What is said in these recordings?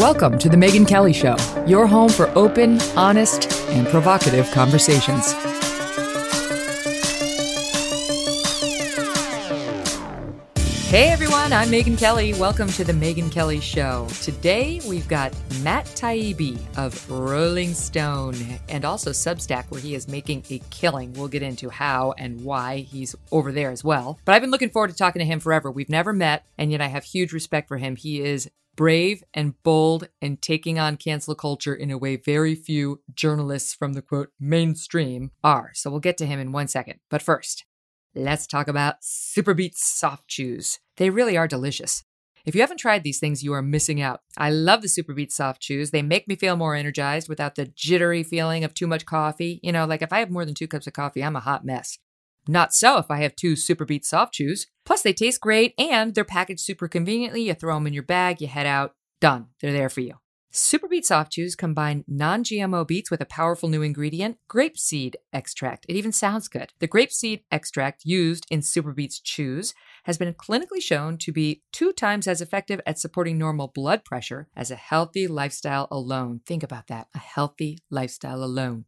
Welcome to The Megyn Kelly Show, your home for open, honest, and provocative conversations. Hey everyone, I'm Megyn Kelly. Welcome to The Megyn Kelly Show. Today we've got Matt Taibbi of Rolling Stone and also Substack, where he is making a killing. We'll get into how and why he's over there as well. But I've been looking forward to talking to him forever. We've never met, and yet I have huge respect for him. He is brave and bold and taking on cancel culture in a way very few journalists from the quote mainstream are. So we'll get to him in one second. But first, let's talk about SuperBeets soft chews. They really are delicious. If you haven't tried these things, you are missing out. I love the SuperBeets soft chews. They make me feel more energized without the jittery feeling of too much coffee. You know, like if I have more than two cups of coffee, I'm a hot mess. Not so if I have two SuperBeets soft chews. Plus, they taste great and they're packaged super conveniently. You throw them in your bag, you head out, done. They're there for you. SuperBeet soft chews combine non GMO beets with a powerful new ingredient, grapeseed extract. It even sounds good. The grapeseed extract used in SuperBeets chews has been clinically shown to be two times as effective at supporting normal blood pressure as a healthy lifestyle alone. Think about that a healthy lifestyle alone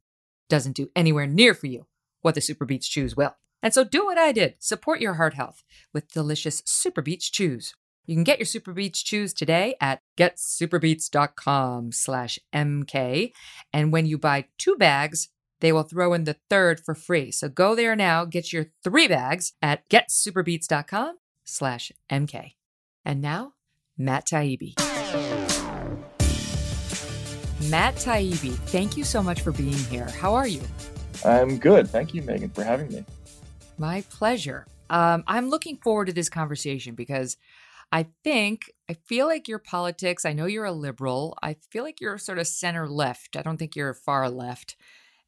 doesn't do anywhere near for you what the SuperBeets chews will. And so do what I did. Support your heart health with delicious SuperBeets chews. You can get your SuperBeets chews today at getsuperbeets.com slash MK. And when you buy two bags, they will throw in the third for free. So go there now, get your three bags at getsuperbeets.com slash MK. And now, Matt Taibbi. Matt Taibbi, thank you so much for being here. How are you? I'm good. Thank you, Megyn, for having me. My pleasure. Um, I'm looking forward to this conversation because I think, I feel like your politics, I know you're a liberal. I feel like you're sort of center left. I don't think you're far left.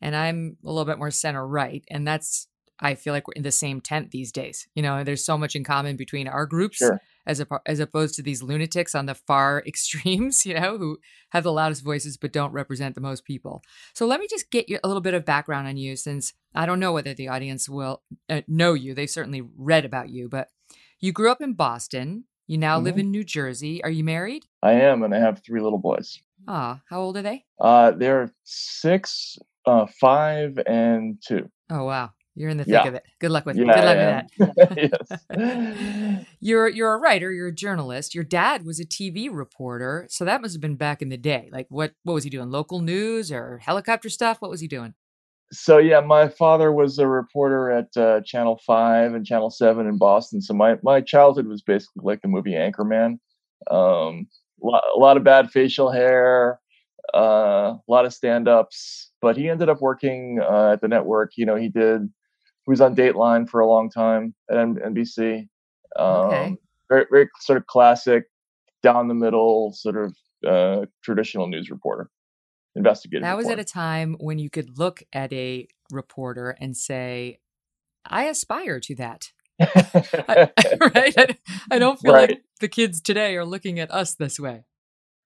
And I'm a little bit more center right. And that's, I feel like we're in the same tent these days. You know, there's so much in common between our groups Sure. As, a, as opposed to these lunatics on the far extremes, you know, who have the loudest voices but don't represent the most people. So let me just get you a little bit of background on you since I don't know whether the audience will uh, know you. They've certainly read about you, but you grew up in Boston. You now live Mhm. in New Jersey. Are you married? I am, and I have three little boys. Ah, how old are they? Uh, they're six, uh, five, and two. Oh wow, you're in the thick Yeah. of it. Good luck with Yeah, good luck with that. You're you're a writer. You're a journalist. Your dad was a TV reporter, so that must have been back in the day. Like what what was he doing? Local news or helicopter stuff? What was he doing? So yeah, my father was a reporter at uh, Channel Five and Channel Seven in Boston. So my my childhood was basically like the movie Anchorman. Um, a lot of bad facial hair, uh, a lot of stand-ups. But he ended up working uh, at the network. You know, he did. Was on Dateline for a long time at NBC. Um, Okay. Very very sort of classic, down the middle, sort of uh, traditional news reporter, investigative. That was at a time when you could look at a reporter and say, "I aspire to that." I- right? I, I don't feel like the kids today are looking at us this way.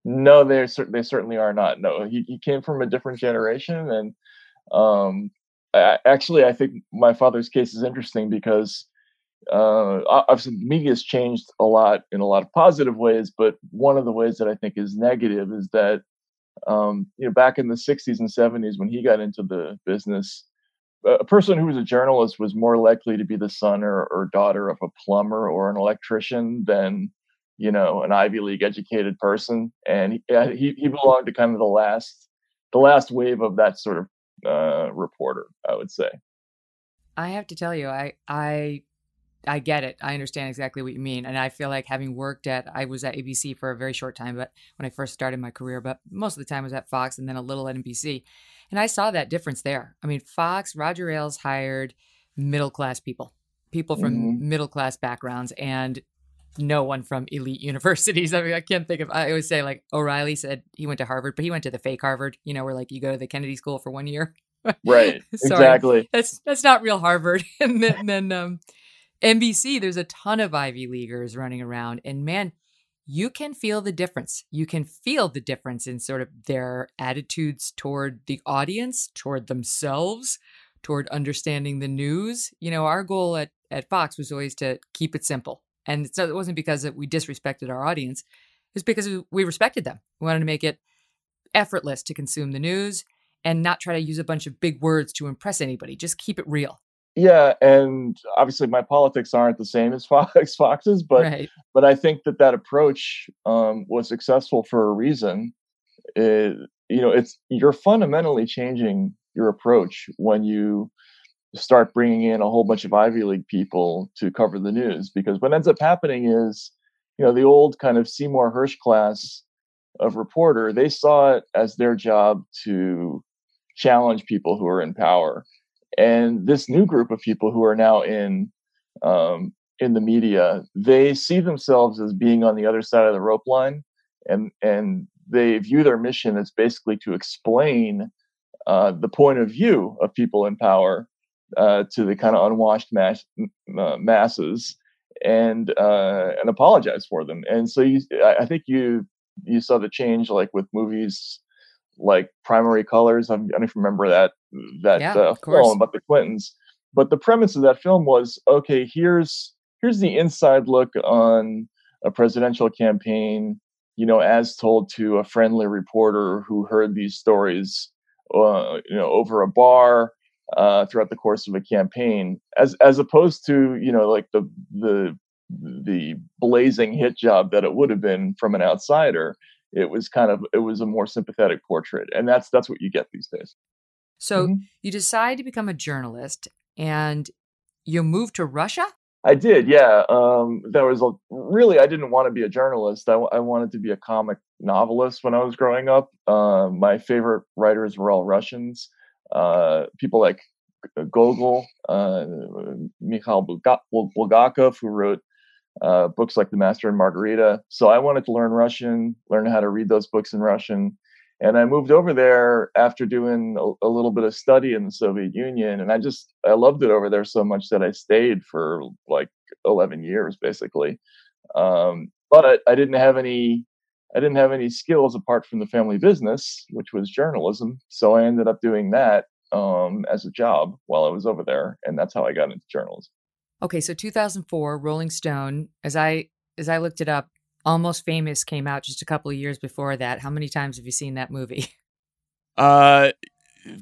No, they they certainly are not. No, he he came from a different generation, and um, I, actually, I think my father's case is interesting because uh, obviously media has changed a lot in a lot of positive ways, but one of the ways that I think is negative is that um, you know back in the '60s and '70s when he got into the business, a person who was a journalist was more likely to be the son or, or daughter of a plumber or an electrician than you know an Ivy League educated person, and he he, he belonged to kind of the last the last wave of that sort of uh, reporter, I would say. I have to tell you, I I I get it. I understand exactly what you mean, and I feel like having worked at I was at ABC for a very short time, but when I first started my career, but most of the time I was at Fox and then a little at NBC, and I saw that difference there. I mean, Fox, Roger Ailes hired middle class people, people from Mhm. middle class backgrounds, and no one from elite universities. I mean, I can't think of. I always say like O'Reilly said he went to Harvard, but he went to the fake Harvard. You know, where like you go to the Kennedy School for one year. right. exactly. That's that's not real Harvard. and then, then um, NBC, there's a ton of Ivy Leaguers running around, and man, you can feel the difference. You can feel the difference in sort of their attitudes toward the audience, toward themselves, toward understanding the news. You know, our goal at, at Fox was always to keep it simple. And so it wasn't because we disrespected our audience, it's because we respected them. We wanted to make it effortless to consume the news and not try to use a bunch of big words to impress anybody. Just keep it real. Yeah, and obviously my politics aren't the same as Fox Fox's, but right. but I think that that approach um, was successful for a reason. It, you know, it's you're fundamentally changing your approach when you start bringing in a whole bunch of Ivy League people to cover the news, because what ends up happening is, you know, the old kind of Seymour Hersh class of reporter, they saw it as their job to challenge people who are in power. And this new group of people who are now in um, in the media they see themselves as being on the other side of the rope line and and they view their mission as basically to explain uh, the point of view of people in power uh, to the kind of unwashed mass, uh, masses and uh, and apologize for them and so you I, I think you you saw the change like with movies like primary colors. I don't even remember that that yeah, uh, film about the Clintons. But the premise of that film was okay. Here's here's the inside look on a presidential campaign. You know, as told to a friendly reporter who heard these stories, uh, you know, over a bar uh, throughout the course of a campaign, as as opposed to you know like the the the blazing hit job that it would have been from an outsider it was kind of it was a more sympathetic portrait and that's that's what you get these days so mm-hmm. you decide to become a journalist and you move to russia i did yeah um, there was a really i didn't want to be a journalist I, I wanted to be a comic novelist when i was growing up uh, my favorite writers were all russians uh, people like gogol uh, mikhail bulgakov who wrote uh, books like The Master and Margarita. So I wanted to learn Russian, learn how to read those books in Russian. And I moved over there after doing a, a, little bit of study in the Soviet Union. And I just, I loved it over there so much that I stayed for like 11 years, basically. Um, but I didn't have any, I didn't have any skills apart from the family business, which was journalism. So I ended up doing that um, as a job while I was over there. And that's how I got into journalism. Okay, so 2004, Rolling Stone. As I as I looked it up, Almost Famous came out just a couple of years before that. How many times have you seen that movie? Uh,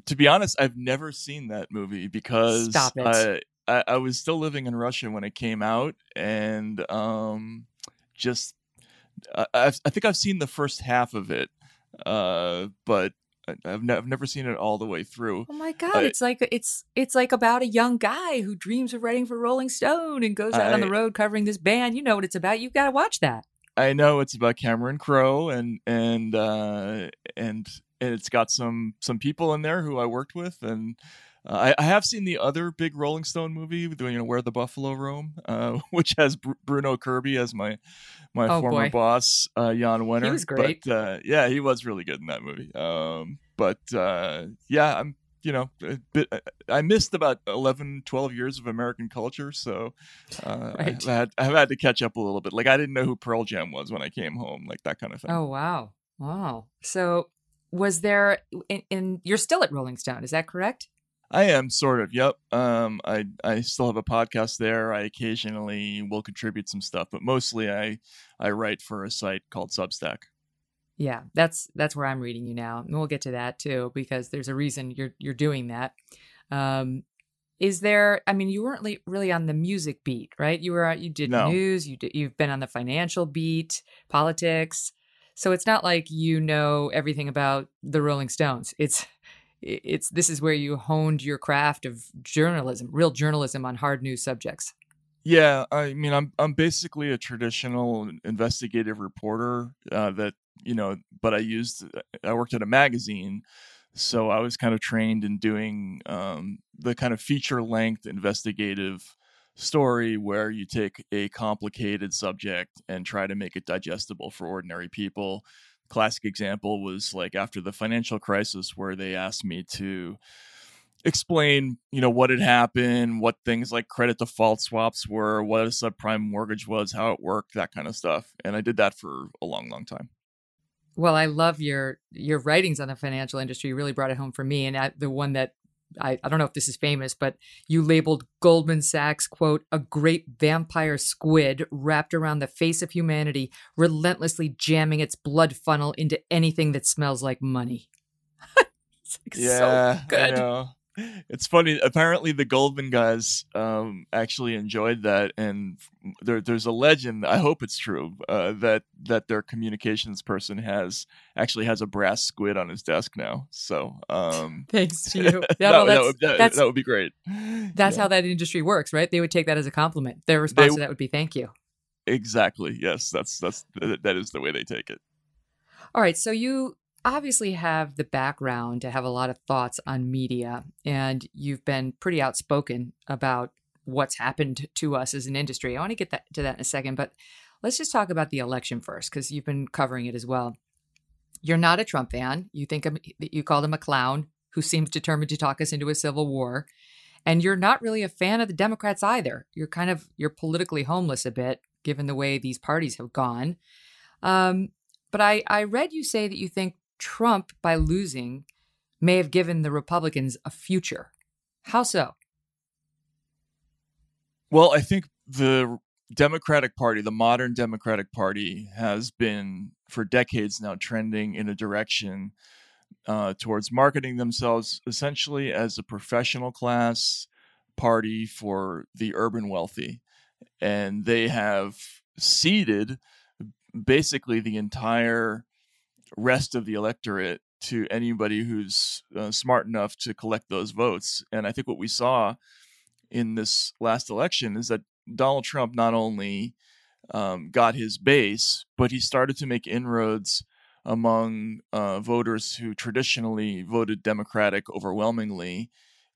to be honest, I've never seen that movie because Stop it. I, I, I was still living in Russia when it came out, and um, just I, I think I've seen the first half of it, uh, but I've, ne- I've never seen it all the way through. Oh my god! it's like it's it's like about a young guy who dreams of writing for Rolling Stone and goes out I, on the road covering this band. You know what it's about. You've got to watch that. I know it's about Cameron Crowe and and uh, and and it's got some some people in there who I worked with and uh, I, I, have seen the other big Rolling Stone movie, you know Where the Buffalo Roam, uh, which has Br- Bruno Kirby as my my oh, former boy. boss, uh, Jan Wenner. He was great. But, uh, yeah, he was really good in that movie. Um, but uh, yeah, I'm you know bit, I missed about 11, 12 years of American culture, so uh, right. I've, had, I've had to catch up a little bit. Like I didn't know who Pearl Jam was when I came home, like that kind of thing. Oh wow, wow. So was there? And you're still at Rolling Stone, is that correct? I am sort of. Yep. Um, I I still have a podcast there. I occasionally will contribute some stuff, but mostly I I write for a site called Substack. Yeah, that's that's where I'm reading you now, and we'll get to that too because there's a reason you're you're doing that. Um, is there? I mean, you weren't really on the music beat, right? You were you did no. news. You did, you've been on the financial beat, politics. So it's not like you know everything about the Rolling Stones. It's it's this is where you honed your craft of journalism, real journalism on hard news subjects. Yeah, I mean, I'm I'm basically a traditional investigative reporter uh, that you know, but I used I worked at a magazine, so I was kind of trained in doing um, the kind of feature length investigative story where you take a complicated subject and try to make it digestible for ordinary people. Classic example was like after the financial crisis, where they asked me to explain, you know, what had happened, what things like credit default swaps were, what a subprime mortgage was, how it worked, that kind of stuff. And I did that for a long, long time. Well, I love your your writings on the financial industry. You really brought it home for me, and I, the one that I, I don't know if this is famous, but you labeled Goldman Sachs, quote, a great vampire squid wrapped around the face of humanity, relentlessly jamming its blood funnel into anything that smells like money. like yeah, so good it's funny. Apparently, the Goldman guys um, actually enjoyed that, and there, there's a legend. I hope it's true uh, that that their communications person has actually has a brass squid on his desk now. So, um, thanks to you. That, that, would, that, that, would be great. That's yeah. how that industry works, right? They would take that as a compliment. Their response they, to that would be "Thank you." Exactly. Yes, that's that's that is the way they take it. All right. So you obviously have the background to have a lot of thoughts on media, and you've been pretty outspoken about what's happened to us as an industry. I want to get that, to that in a second, but let's just talk about the election first because you've been covering it as well. You're not a Trump fan. You think you called him a clown who seems determined to talk us into a civil war. And you're not really a fan of the Democrats either. You're kind of you're politically homeless a bit given the way these parties have gone. Um, but I, I read you say that you think Trump, by losing, may have given the Republicans a future. How so? Well, I think the Democratic Party, the modern Democratic Party, has been for decades now trending in a direction uh, towards marketing themselves essentially as a professional class party for the urban wealthy. And they have ceded basically the entire rest of the electorate to anybody who's uh, smart enough to collect those votes. And I think what we saw in this last election is that Donald Trump not only um, got his base, but he started to make inroads among uh, voters who traditionally voted Democratic overwhelmingly.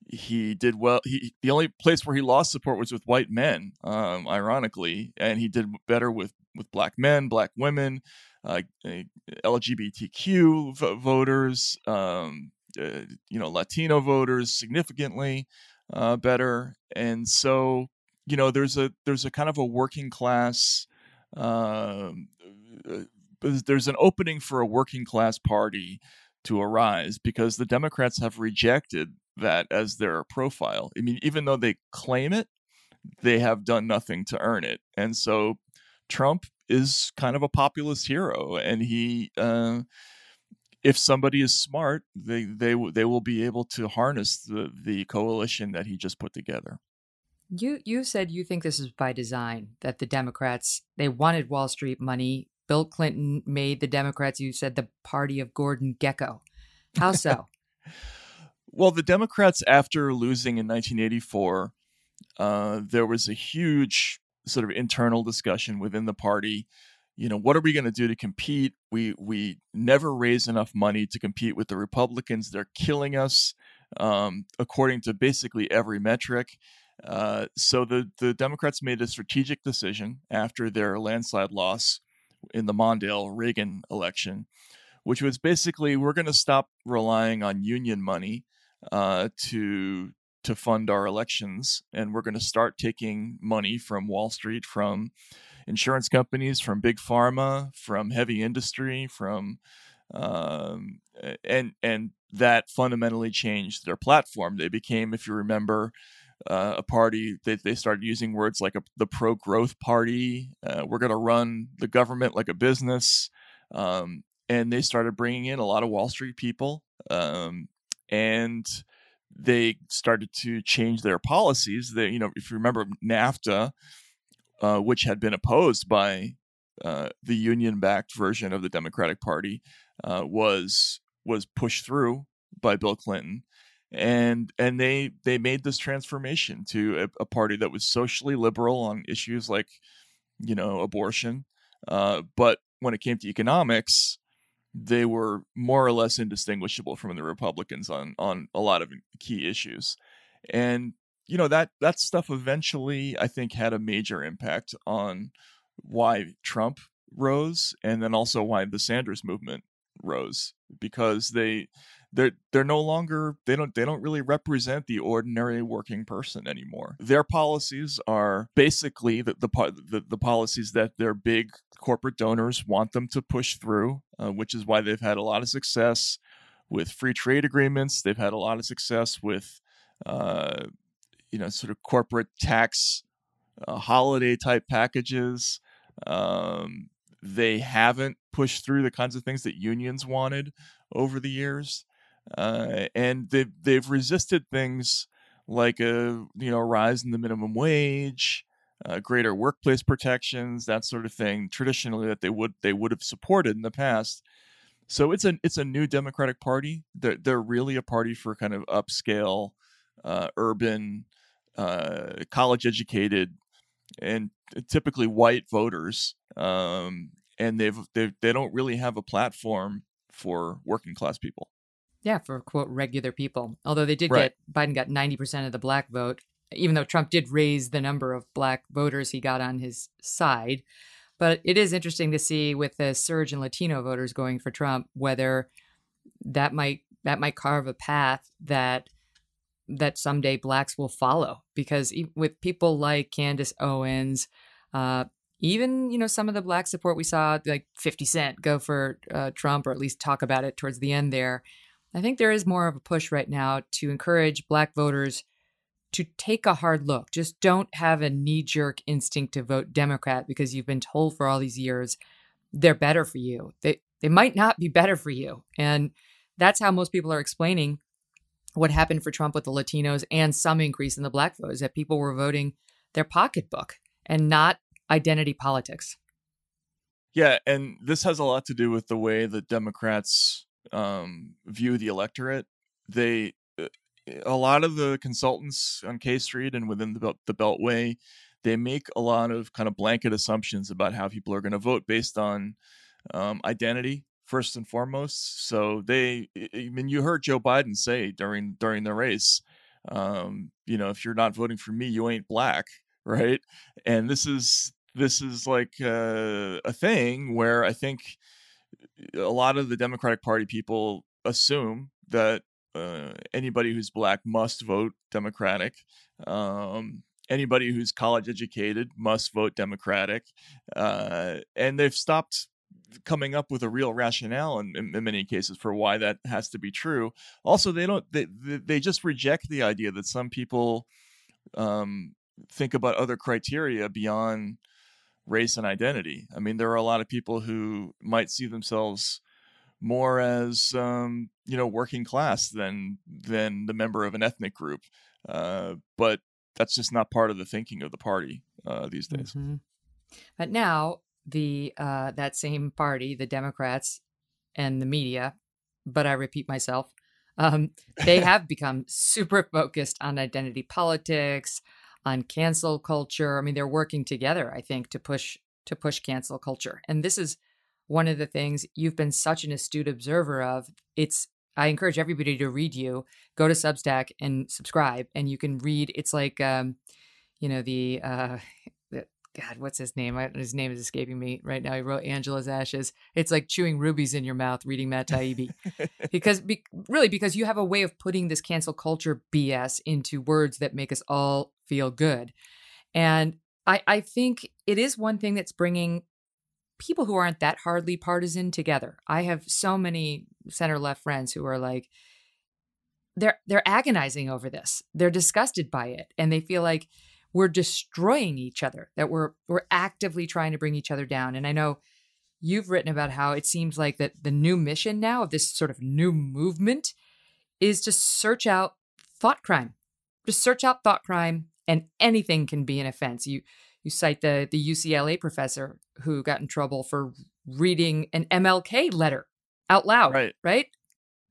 He did well. He the only place where he lost support was with white men, um, ironically, and he did better with with black men, black women, uh, LGBTQ v- voters, um, uh, you know, Latino voters significantly uh, better, and so you know, there's a there's a kind of a working class. Um, uh, there's an opening for a working class party to arise because the Democrats have rejected that as their profile. I mean, even though they claim it, they have done nothing to earn it. And so Trump is kind of a populist hero, and he, uh, if somebody is smart, they they they will be able to harness the the coalition that he just put together. You you said you think this is by design that the Democrats they wanted Wall Street money. Bill Clinton made the Democrats. You said the party of Gordon Gekko. How so? Well, the Democrats, after losing in 1984, uh, there was a huge sort of internal discussion within the party. You know what are we going to do to compete? We we never raise enough money to compete with the republicans. They're killing us um, according to basically every metric. Uh, so the the democrats made a strategic decision after their landslide loss in the mondale reagan election which was basically we're going to stop relying on union money uh, to to fund our elections. And we're going to start taking money from Wall Street, from insurance companies, from big pharma, from heavy industry, from um, and and that fundamentally changed their platform. They became, if you remember, uh, a party that they, they started using words like a, the pro growth party. Uh, we're going to run the government like a business. Um, and they started bringing in a lot of Wall Street people. Um, and they started to change their policies. They, you know, if you remember NAFTA, uh, which had been opposed by uh, the union-backed version of the Democratic Party, uh, was was pushed through by Bill Clinton, and and they they made this transformation to a, a party that was socially liberal on issues like, you know, abortion, uh, but when it came to economics, they were more or less indistinguishable from the Republicans on on a lot of key issues. And you know that that stuff eventually I think had a major impact on why Trump rose and then also why the Sanders movement rose because they they're they're no longer they don't they don't really represent the ordinary working person anymore. Their policies are basically the the the, the policies that their big corporate donors want them to push through, uh, which is why they've had a lot of success with free trade agreements. They've had a lot of success with uh, you know sort of corporate tax uh, holiday type packages. Um, they haven't pushed through the kinds of things that unions wanted over the years, uh, and they've they've resisted things like a you know rise in the minimum wage, uh, greater workplace protections, that sort of thing. Traditionally, that they would they would have supported in the past. So it's a it's a new Democratic Party. They're they're really a party for kind of upscale, uh, urban, uh, college educated and typically white voters, um, and they've, they've they don't really have a platform for working class people. Yeah, for quote regular people. Although they did right. get Biden got ninety percent of the black vote, even though Trump did raise the number of black voters he got on his side. But it is interesting to see with the surge in Latino voters going for Trump whether that might that might carve a path that that someday blacks will follow because with people like Candace Owens, uh, even you know some of the black support we saw, like Fifty Cent, go for uh, Trump or at least talk about it towards the end there. I think there is more of a push right now to encourage black voters to take a hard look. Just don't have a knee jerk instinct to vote Democrat because you've been told for all these years they're better for you. They they might not be better for you, and that's how most people are explaining what happened for Trump with the Latinos and some increase in the black vote is that people were voting their pocketbook and not identity politics. Yeah, and this has a lot to do with the way the Democrats um, view the electorate. They, uh, a lot of the consultants on K Street and within the the Beltway, they make a lot of kind of blanket assumptions about how people are going to vote based on um, identity first and foremost. So they, I mean, you heard Joe Biden say during during the race, um, you know, if you're not voting for me, you ain't black, right? And this is this is like uh, a thing where I think a lot of the Democratic Party people assume that uh, anybody who's black must vote Democratic. Um, anybody who's college educated must vote Democratic, uh, and they've stopped coming up with a real rationale in, in, in, many cases for why that has to be true. Also, they don't they they just reject the idea that some people um, think about other criteria beyond race and identity. I mean, there are a lot of people who might see themselves more as um, you know working class than than the member of an ethnic group, uh, but that's just not part of the thinking of the party uh, these days. Mm-hmm. But now the uh, that same party, the Democrats and the media, but I repeat myself, um, they have become super focused on identity politics, on cancel culture. I mean, they're working together, I think, to push to push cancel culture. And this is one of the things you've been such an astute observer of. It's I encourage everybody to read you. Go to Substack and subscribe, and you can read. It's like um, you know the uh, God, what's his name? His name is escaping me right now. He wrote Angela's Ashes. It's like chewing rubies in your mouth reading Matt Taibbi. because, be, really, because you have a way of putting this cancel culture BS into words that make us all feel good. And I, I think it is one thing that's bringing people who aren't that hardly partisan together. I have so many center left friends who are like, they're they're agonizing over this. They're disgusted by it, and they feel like we're destroying each other, that we're we're actively trying to bring each other down. And I know you've written about how it seems like that the new mission now of this sort of new movement is to search out thought crime. to search out thought crime and anything can be an offense. You you cite the the UCLA professor who got in trouble for reading an MLK letter out loud. Right. Right.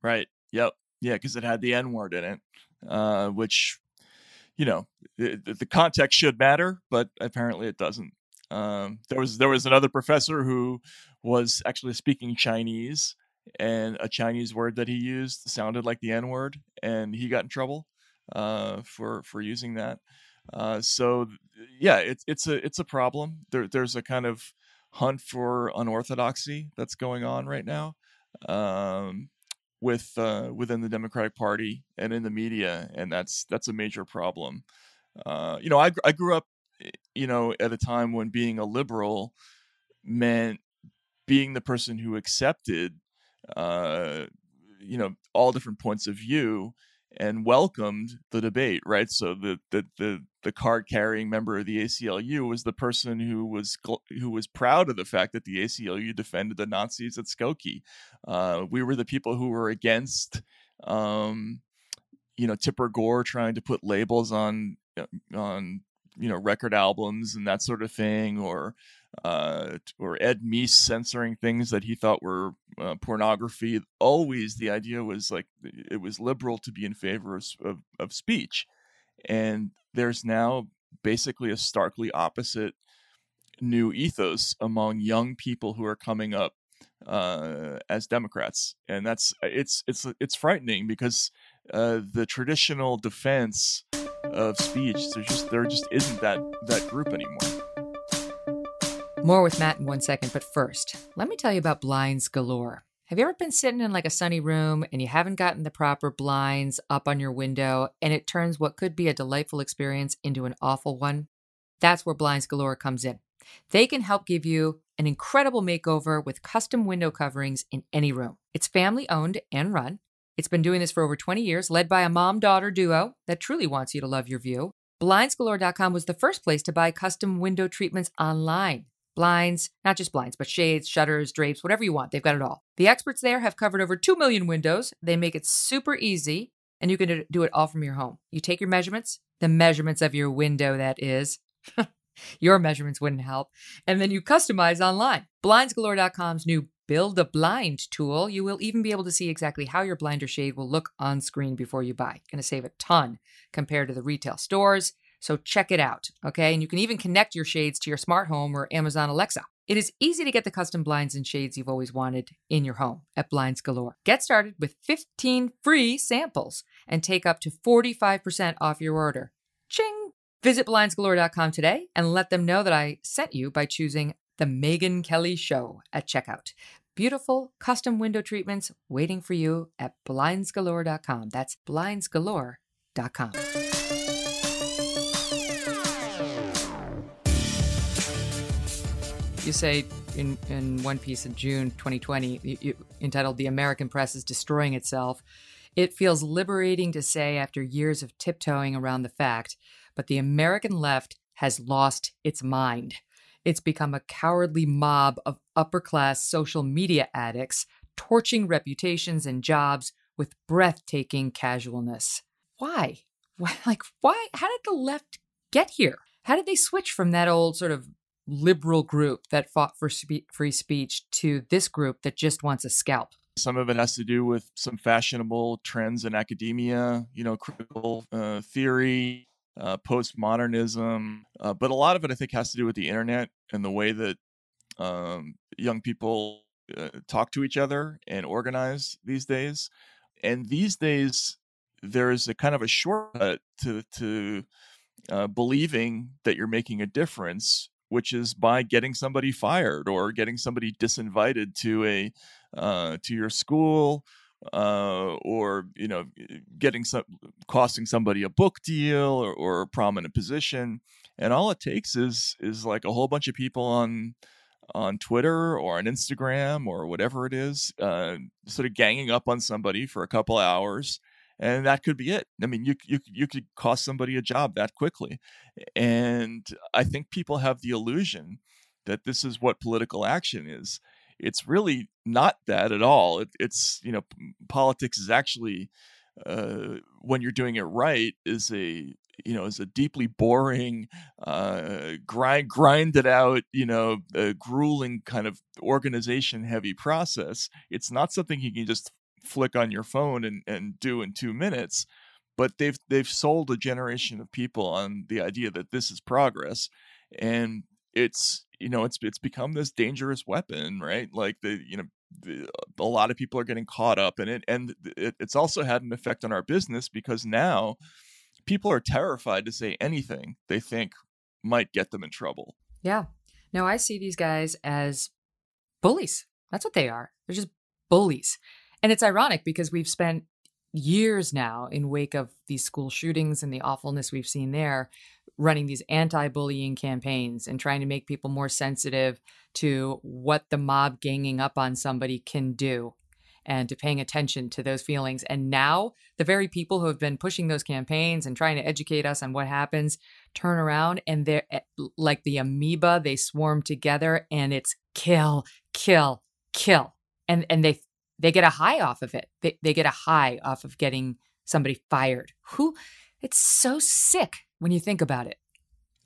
Right. Yep. Yeah, because it had the N word in it, uh, which you know, the, the context should matter, but apparently it doesn't. Um, there was there was another professor who was actually speaking Chinese, and a Chinese word that he used sounded like the N word, and he got in trouble. Uh, for for using that. Uh, so yeah, it's it's a it's a problem. There there's a kind of hunt for unorthodoxy that's going on right now um, with uh, within the Democratic Party and in the media, and that's that's a major problem. Uh, you know, I I grew up, eh, you know, at a time when being a liberal meant being the person who accepted, uh, you know, all different points of view and welcomed the debate, right? So the the the, the card carrying member of the ACLU was the person who was who was proud of the fact that the ACLU defended the Nazis at Skokie. Uh, we were the people who were against, um, you know, Tipper Gore trying to put labels on uh, on you know record albums and that sort of thing, or uh, or Ed Meese censoring things that he thought were uh, pornography. Always the idea was like it was liberal to be in favor of, of, of speech. And there's now basically a starkly opposite new ethos among young people who are coming up uh, as Democrats, and that's it's it's it's frightening because uh, the traditional defense of speech there just there just isn't that that group anymore. More with Matt in one second, but first, let me tell you about blinds galore. Have you ever been sitting in like a sunny room and you haven't gotten the proper blinds up on your window and it turns what could be a delightful experience into an awful one? That's where Blinds Galore comes in. They can help give you an incredible makeover with custom window coverings in any room. It's family owned and run. It's been doing this for over 20 years, led by a mom daughter duo that truly wants you to love your view. BlindsGalore.com was the first place to buy custom window treatments online blinds, not just blinds, but shades, shutters, drapes, whatever you want. They've got it all. The experts there have covered over 2 million windows. They make it super easy, and you can do it all from your home. You take your measurements, the measurements of your window, that is. your measurements wouldn't help. And then you customize online. BlindsGalore.com's new Build a Blind tool. You will even be able to see exactly how your blind or shade will look on screen before you buy. Going to save a ton compared to the retail stores. So check it out, okay? And you can even connect your shades to your smart home or Amazon Alexa. It is easy to get the custom blinds and shades you've always wanted in your home at Blinds Galore. Get started with 15 free samples and take up to 45% off your order. Ching! Visit blindsgalore.com today and let them know that I sent you by choosing the Megyn Kelly Show at checkout. Beautiful custom window treatments waiting for you at blindsgalore.com. That's blindsgalore.com. you say in, in one piece in June 2020, you, you, entitled The American Press is Destroying Itself. It feels liberating to say after years of tiptoeing around the fact, but the American left has lost its mind. It's become a cowardly mob of upper class social media addicts, torching reputations and jobs with breathtaking casualness. Why? Why? Like, why? How did the left get here? How did they switch from that old sort of liberal group that fought for spe- free speech to this group that just wants a scalp. Some of it has to do with some fashionable trends in academia, you know, critical uh, theory, uh, postmodernism. Uh, but a lot of it, I think, has to do with the internet and the way that um, young people uh, talk to each other and organize these days. And these days, there is a kind of a shortcut to to uh, believing that you're making a difference which is by getting somebody fired or getting somebody disinvited to a uh, to your school uh, or you know getting some costing somebody a book deal or, or, a prominent position. And all it takes is is like a whole bunch of people on on twitter or on instagram or whatever it is uh, sort of ganging up on somebody for a couple hours and that could be it. I mean, you you you could cost somebody a job that quickly, and I think people have the illusion that this is what political action is. It's really not that at all. It, it's you know, politics is actually uh, when you're doing it right is a you know is a deeply boring uh grind grinded out you know grueling kind of organization heavy process it's not something you can just flick on your phone and, and do in two minutes but they've they've sold a generation of people on the idea that this is progress and it's you know it's it's become this dangerous weapon right like the you know the, a lot of people are getting caught up in it and it, it's also had an effect on our business because now people are terrified to say anything they think might get them in trouble. Yeah. No, I see these guys as bullies. That's what they are. They're just bullies. And it's ironic because we've spent years now in wake of these school shootings and the awfulness we've seen there running these anti-bullying campaigns and trying to make people more sensitive to what the mob ganging up on somebody can do and to paying attention to those feelings. And now the very people who have been pushing those campaigns and trying to educate us on what happens turn around and they're eh, like the amoeba they swarm together and it's kill kill kill. And and they they get a high off of it. They, they get a high off of getting somebody fired. Who? It's so sick when you think about it.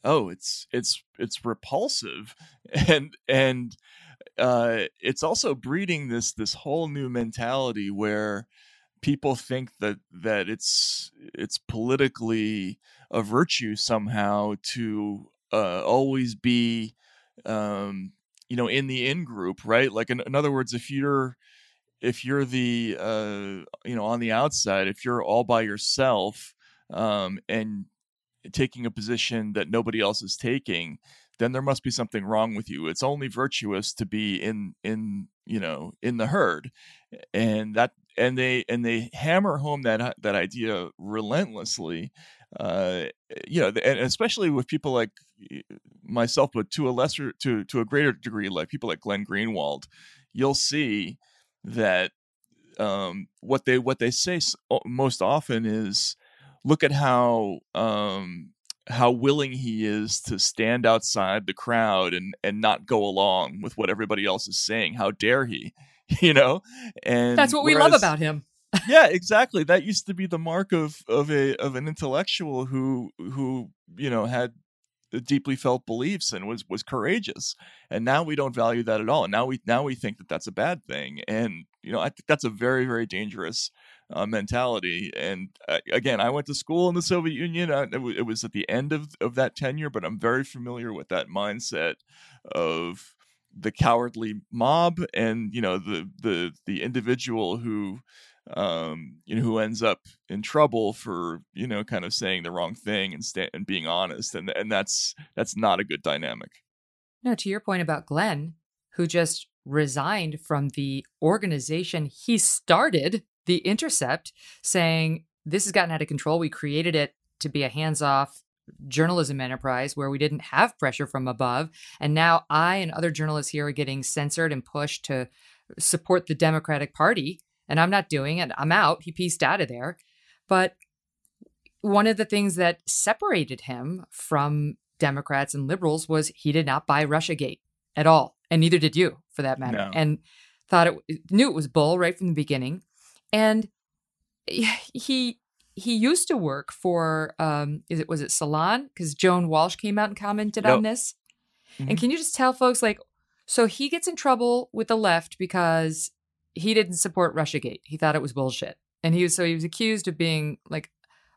Oh, it's it's it's repulsive, and and uh, it's also breeding this this whole new mentality where people think that that it's it's politically a virtue somehow to uh, always be um, you know in the in group right like in, in other words if you're if you're the uh, you know on the outside, if you're all by yourself um, and taking a position that nobody else is taking, then there must be something wrong with you. It's only virtuous to be in in you know in the herd, and that and they and they hammer home that that idea relentlessly. Uh, you know, and especially with people like myself, but to a lesser to to a greater degree, like people like Glenn Greenwald, you'll see that um, what they what they say most often is look at how um, how willing he is to stand outside the crowd and and not go along with what everybody else is saying. How dare he? You know? And that's what we love about him. Yeah exactly. That used to be the mark of of a of an intellectual who who you know had deeply felt beliefs and was was courageous and now we don't value that at all and now we now we think that that's a bad thing and you know i think that's a very very dangerous uh, mentality and uh, again i went to school in the soviet union uh, it, w- it, was at the end of, of that tenure but i'm very familiar with that mindset of the cowardly mob and you know the the the individual who um, you know, who ends up in trouble for you know kind of saying the wrong thing and sta- and being honest, and and that's that's not a good dynamic. No, to your point about Glenn, who just resigned from the organization he started, The Intercept, saying this has gotten out of control. We created it to be a hands-off journalism enterprise where we didn't have pressure from above. And now I and other journalists here are getting censored and pushed to support the Democratic Party and I'm not doing it. I'm out. He pieced out of there. But one of the things that separated him from Democrats and liberals was he did not buy Russiagate at all, and neither did you, for that matter. No. And thought it knew it was bull right from the beginning, and he he used to work for um is it was it Salon because Joan Walsh came out and commented on this. Mm-hmm. And can you just tell folks like so he gets in trouble with the left because he didn't support Russiagate. He thought it was bullshit. And he was so he was accused of being like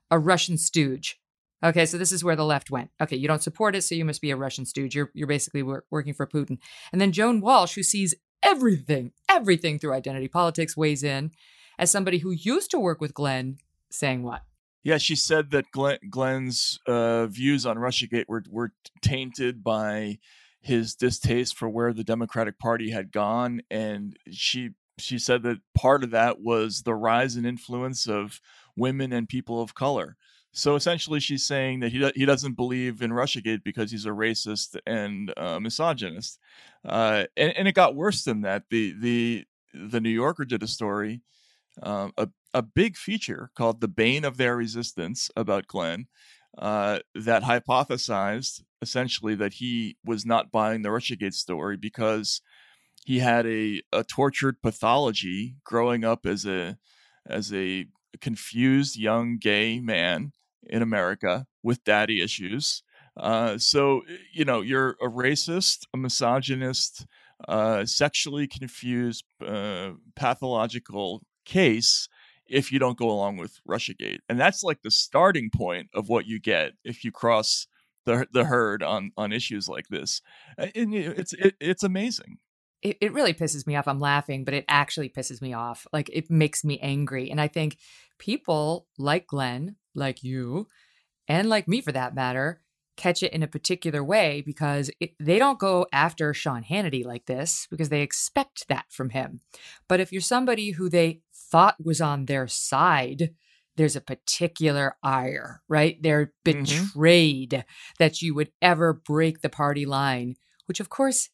a Russian stooge. Okay, so this is where the left went. Okay, you don't support it, so you must be a Russian stooge. You're you're basically wor- working for Putin. And then Joan Walsh, who sees everything, everything through identity politics, weighs in as somebody who used to work with Glenn, saying what? Yeah, she said that Glenn, Glenn's uh, views on Russiagate were were tainted by his distaste for where the Democratic Party had gone, and she she said that part of that was the rise in influence of women and people of color. So essentially, she's saying that he he doesn't believe in RussiaGate because he's a racist and uh, misogynist. Uh, and, and, it got worse than that. The the the New Yorker did a story, um, a a big feature called "The Bane of Their Resistance" about Glenn, uh, that hypothesized essentially that he was not buying the RussiaGate story because he had a, a tortured pathology growing up as a as a confused young gay man in America with daddy issues. Uh, so you know you're a racist, a misogynist, uh, sexually confused, uh, pathological case if you don't go along with RussiaGate, and that's like the starting point of what you get if you cross the the herd on on issues like this. And it's it, it's amazing it, it really pisses me off. I'm laughing, but it actually pisses me off. Like it makes me angry. And I think people like Glenn, like you, and like me for that matter, catch it in a particular way because it, they don't go after Sean Hannity like this because they expect that from him. But if you're somebody who they thought was on their side, there's a particular ire, right? They're Mm-hmm. betrayed that you would ever break the party line, which of course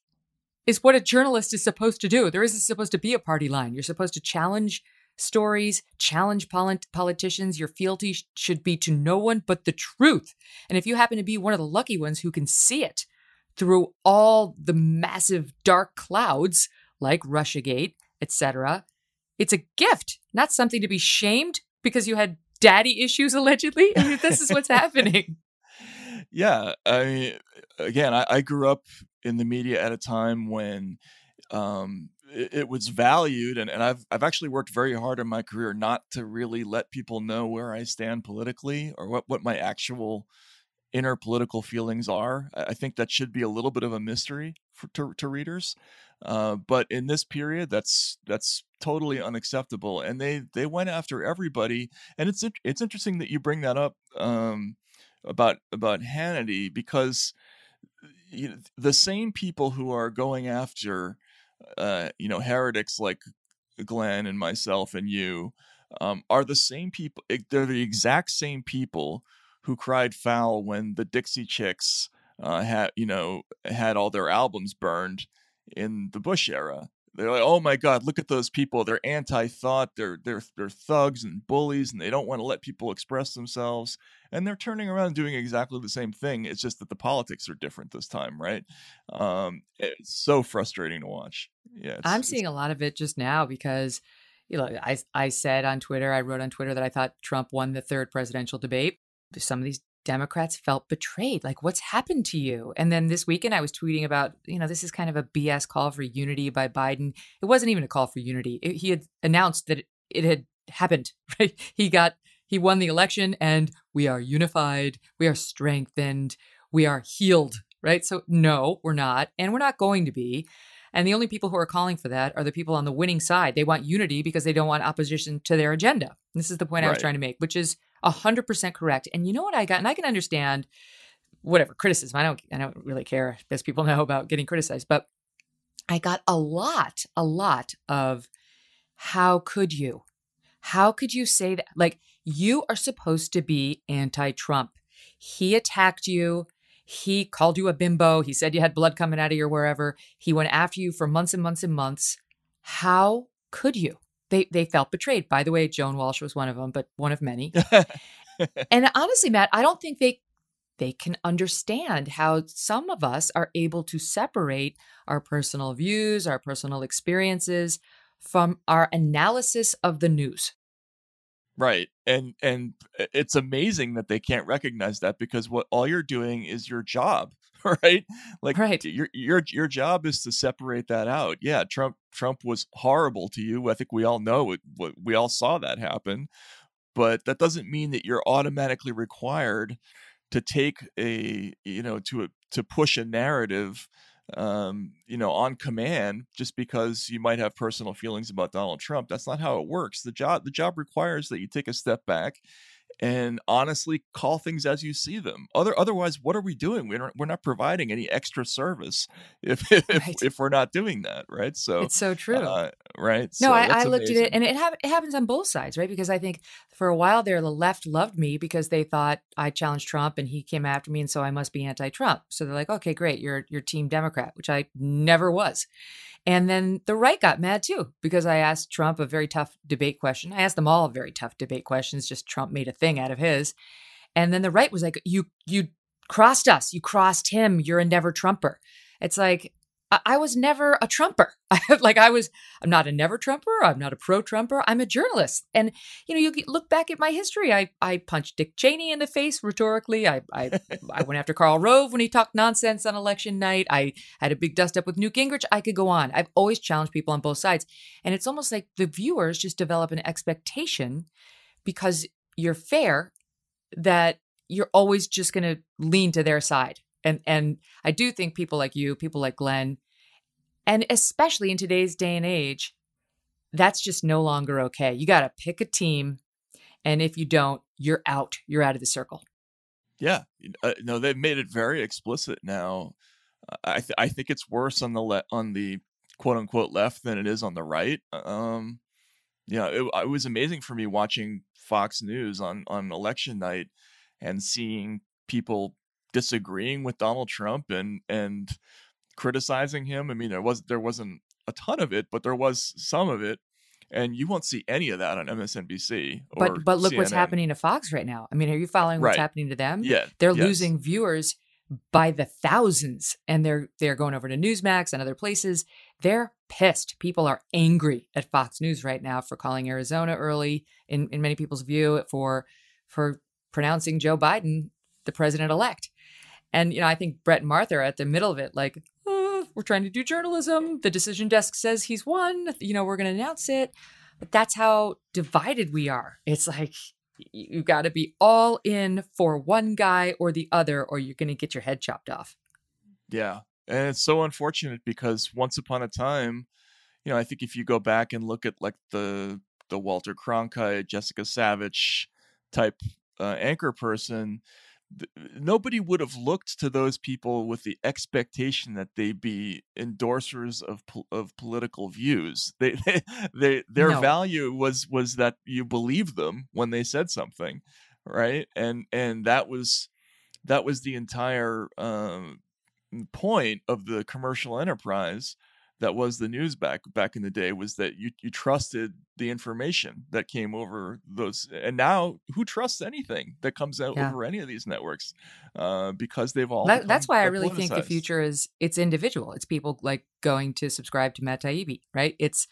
is what a journalist is supposed to do. There isn't supposed to be a party line. You're supposed to challenge stories, challenge polit- politicians. Your fealty sh- should be to no one but the truth. And if you happen to be one of the lucky ones who can see it through all the massive dark clouds like Russiagate, etc., it's a gift, not something to be shamed because you had daddy issues allegedly. I mean, this is what's happening. yeah i mean again I, I grew up in the media at a time when um it, it was valued and, and I've I've actually worked very hard in my career not to really let people know where I stand politically or what, what my actual inner political feelings are. I think that should be a little bit of a mystery for, to, to readers. Uh, but in this period, that's that's totally unacceptable, and they they went after everybody. And it's it's interesting that you bring that up um, about about Hannity because you know, the same people who are going after uh, you know heretics like Glenn and myself and you um, are the same people. eh, They're the exact same people who cried foul when the Dixie Chicks uh, had you know had all their albums burned in the Bush era. They're like, oh my God, look at those people. They're anti-thought. They're they're they're thugs and bullies, and they don't want to let people express themselves. And they're turning around and doing exactly the same thing. It's just that the politics are different this time, right? Um, it's so frustrating to watch. Yeah, it's, I'm seeing a lot of it just now because, you know, I I said on Twitter, I wrote on Twitter that I thought Trump won the third presidential debate. Some of these Democrats felt betrayed. Like, what's happened to you? And then this weekend, I was tweeting about, you know, this is kind of a BS call for unity by Biden. It wasn't even a call for unity. It- he had announced that it, it had happened. Right? He got he won the election, and we are unified. We are strengthened. We are healed. Right? So no, we're not, and we're not going to be. And the only people who are calling for that are the people on the winning side. They want unity because they don't want opposition to their agenda. This is the point I was trying to make, which is 100% correct. And you know what I got? And I can understand whatever criticism. I don't I don't really care as people know about getting criticized, but I got a lot, a lot of how could you? How could you say that? Like you are supposed to be anti-Trump. He attacked you. He called you a bimbo. He said you had blood coming out of your wherever. He went after you for months and months and months. How could you? They they felt betrayed. By the way, Joan Walsh was one of them, but one of many. and honestly, Matt, I don't think they they can understand how some of us are able to separate our personal views, our personal experiences from our analysis of the news. Right. And and uh, it's amazing that they can't recognize that because what all you're doing is your job, right? Like Right. your your your job is to separate that out. Yeah, Trump Trump was horrible to you. I think we all know it, what we all saw that happen. But that doesn't mean that you're automatically required to take a you know to a, to push a narrative um, you know, on command just because you might have personal feelings about Donald Trump. That's not how it works. The job the job requires that you take a step back and honestly call things as you see them. Other otherwise, what are we doing? We're not, we're not providing any extra service if if, Right. if we're not doing that, right? So it's so true. uh, right? No, So I, I looked at it, and it, hap- it happens on both sides, right? Because I think for a while there, the left loved me because they thought I challenged Trump, and he came after me, and so I must be anti-Trump. So they're like, "Okay, great, you're you're Team Democrat," which I never was. And then the right got mad too because I asked Trump a very tough debate question. I asked them all very tough debate questions. Just Trump made a thing out of his, and then the right was like, "You you crossed us. You crossed him. You're a never Trumper." It's like I, I was never a Trumper. like I was I'm not a never Trumper. I'm not a pro Trumper. I'm a journalist. And you know, you look back at my history. I I punched Dick Cheney in the face rhetorically. I I I went after Karl Rove when he talked nonsense on election night. I had a big dust up with Newt Gingrich. I could go on. I've always challenged people on both sides. And it's almost like the viewers just develop an expectation because you're fair that you're always just going to lean to their side. And and I do think people like you, people like Glenn, and especially in today's day and age, that's just no longer okay. You got to pick a team, and if you don't, you're out. You're out of the circle. Yeah, uh, no, they've made it very explicit now. I th- I think it's worse on the le- on the quote unquote left than it is on the right. Um, yeah, it, it was amazing for me watching Fox News on on election night and seeing people disagreeing with Donald Trump and and criticizing him. I mean, there was there wasn't a ton of it, but there was some of it, and you won't see any of that on MSNBC. but but look CNN. what's happening to Fox right now. I mean, are you following what's Right. happening to them? Yeah, they're yes. losing viewers by the thousands, and they're they're going over to Newsmax and other places. They're pissed. People are angry at Fox News right now for calling Arizona early, in in many people's view, for for pronouncing Joe Biden the president elect. And you know, I think Bret and Martha are at the middle of it, like. "Uh, we're trying to do journalism. The decision desk says he's won. You know, we're going to announce it. But that's how divided we are. It's like you got to be all in for one guy or the other, or you're going to get your head chopped off. Yeah. And it's so unfortunate because once upon a time, you know, I think if you go back and look at like the the Walter Cronkite, Jessica Savitch type uh, anchor person, nobody would have looked to those people with the expectation that they be endorsers of of political views. They, they, they their No. value was was that you believed them when they said something, right? And and that was that was the entire um, point of the commercial enterprise that was the news back back in the day was that you you trusted the information that came over those and now who trusts anything that comes out Yeah. over any of these networks uh, because they've all That, that's why I really think the future is it's individual. It's people like going to subscribe to Matt Taibbi, right? It's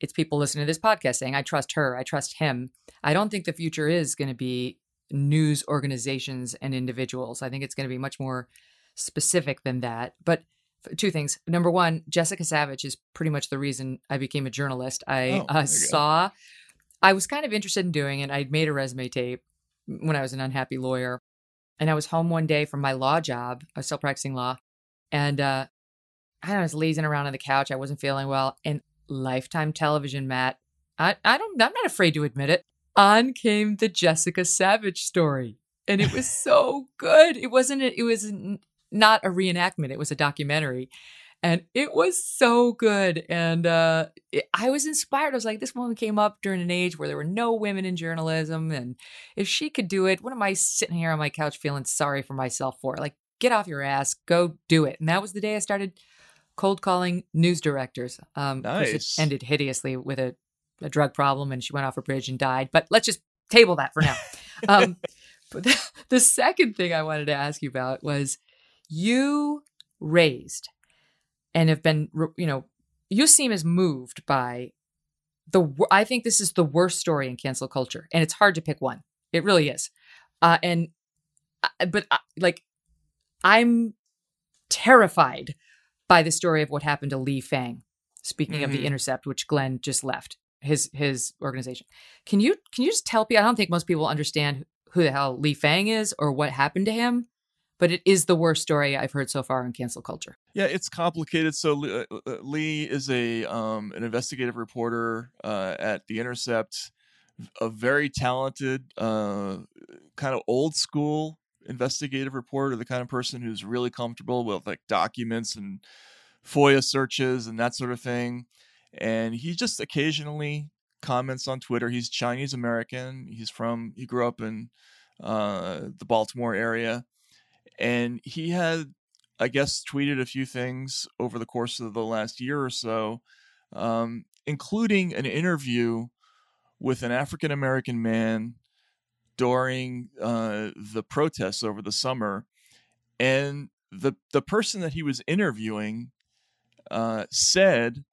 it's people listening to this podcast saying, "I trust her, I trust him." I don't think the future is going to be news organizations and individuals. I think it's going to be much more specific than that. But two things. Number one, Jessica Savitch is pretty much the reason I became a journalist. I Oh, uh, go. saw, I was kind of interested in doing it. I'd made a resume tape when I was an unhappy lawyer. And I was home one day from my law job. I was still practicing law. And uh, I, know, I was lazing around on the couch. I wasn't feeling well. And Lifetime television, Matt, I, I don't, I'm not afraid to admit it. On came the Jessica Savitch story. And it was so good. It wasn't, it was not a reenactment, it was a documentary. And it was so good. And uh, it, I was inspired. I was like, this woman came up during an age where there were no women in journalism. And if she could do it, what am I sitting here on my couch feeling sorry for myself for? Like, get off your ass, go do it. And that was the day I started cold calling news directors. Um, Nice. It ended hideously with a, a drug problem and she went off a bridge and died. But let's just table that for now. um, but the, the second thing I wanted to ask you about was you raised and have been, you know, you seem as moved by the, I think this is the worst story in cancel culture. And it's hard to pick one. It really is. Uh, and, but uh, like, I'm terrified by the story of what happened to Lee Fang. Speaking of the Mhm. Intercept, which Glenn just left his his organization, can you can you just tell people? I don't think most people understand who the hell Lee Fang is or what happened to him, but it is the worst story I've heard so far in cancel culture. Yeah, it's complicated. So uh, uh, Lee is a um, an investigative reporter uh, at the Intercept, a very talented, uh, kind of old school investigative reporter, the kind of person who's really comfortable with like documents and FOIA searches and that sort of thing. And he just occasionally comments on Twitter. He's Chinese American. He's from he grew up in uh, the Baltimore area, and he had I guess, tweeted a few things over the course of the last year or so, um, including an interview with an African American man during uh, the protests over the summer. And the, the person that he was interviewing uh, said,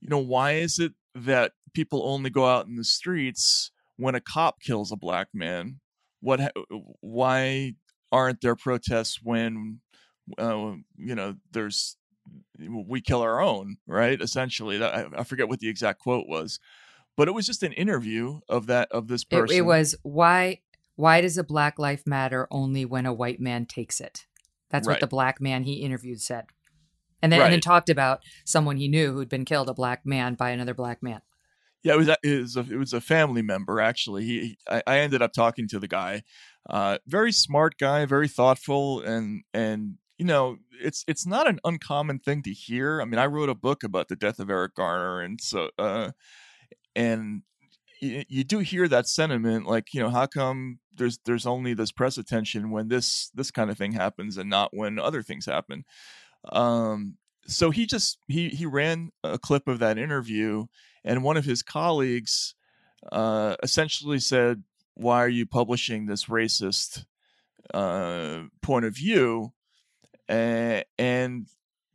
you know, why is it that people only go out in the streets when a cop kills a black man? What, why aren't there protests when uh, you know, there's we kill our own, right? Essentially, that, I, I forget what the exact quote was, but it was just an interview of that of this person. it was why why does a black life matter only when a white man takes it? That's what the black man he interviewed said, and then and then talked about someone he knew who'd been killed, a black man by another black man. Yeah, it was it was a, it was a family member actually. He I, I ended up talking to the guy. Uh, very smart guy, very thoughtful, and and you know it's it's not an uncommon thing to hear. I mean, I wrote a book about the death of Eric Garner, and so uh, and you, you do hear that sentiment, like you know, how come there's there's only this press attention when this this kind of thing happens, and not when other things happen. Um, so he just he he ran a clip of that interview and one of his colleagues uh, essentially said, "Why are you publishing this racist uh, point of view?" Uh, and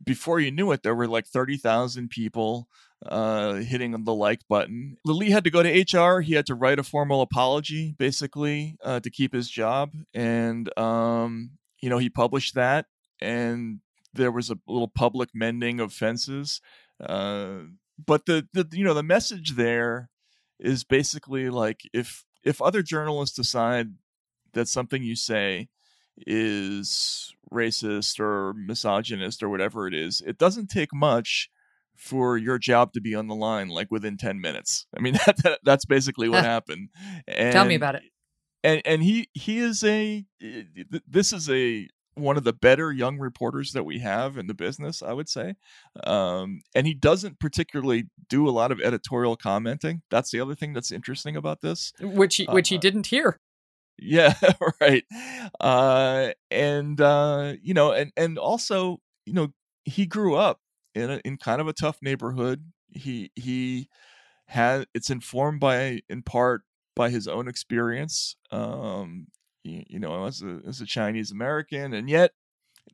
before you knew it, there were like thirty thousand people uh, hitting the like button. Lee had to go to HR. He had to write a formal apology, basically, uh, to keep his job. And um, you know, he published that, and there was a little public mending of fences. Uh, but the, the you know the message there is basically like if if other journalists decide that something you say is racist or misogynist or whatever it is, it doesn't take much for your job to be on the line like within 10 minutes. I mean that, that that's basically what happened. And, Tell me about it. And and he he is a eh, this is a one of the better young reporters that we have in the business, I would say. Um, and he doesn't particularly do a lot of editorial commenting. That's the other thing that's interesting about this, which he, which uh, he didn't hear. Yeah, right. Uh, and uh, you know, and and also, you know, he grew up in a, in kind of a tough neighborhood. He he had it's informed by in part by his own experience. Um, you know, as a as a Chinese American, and yet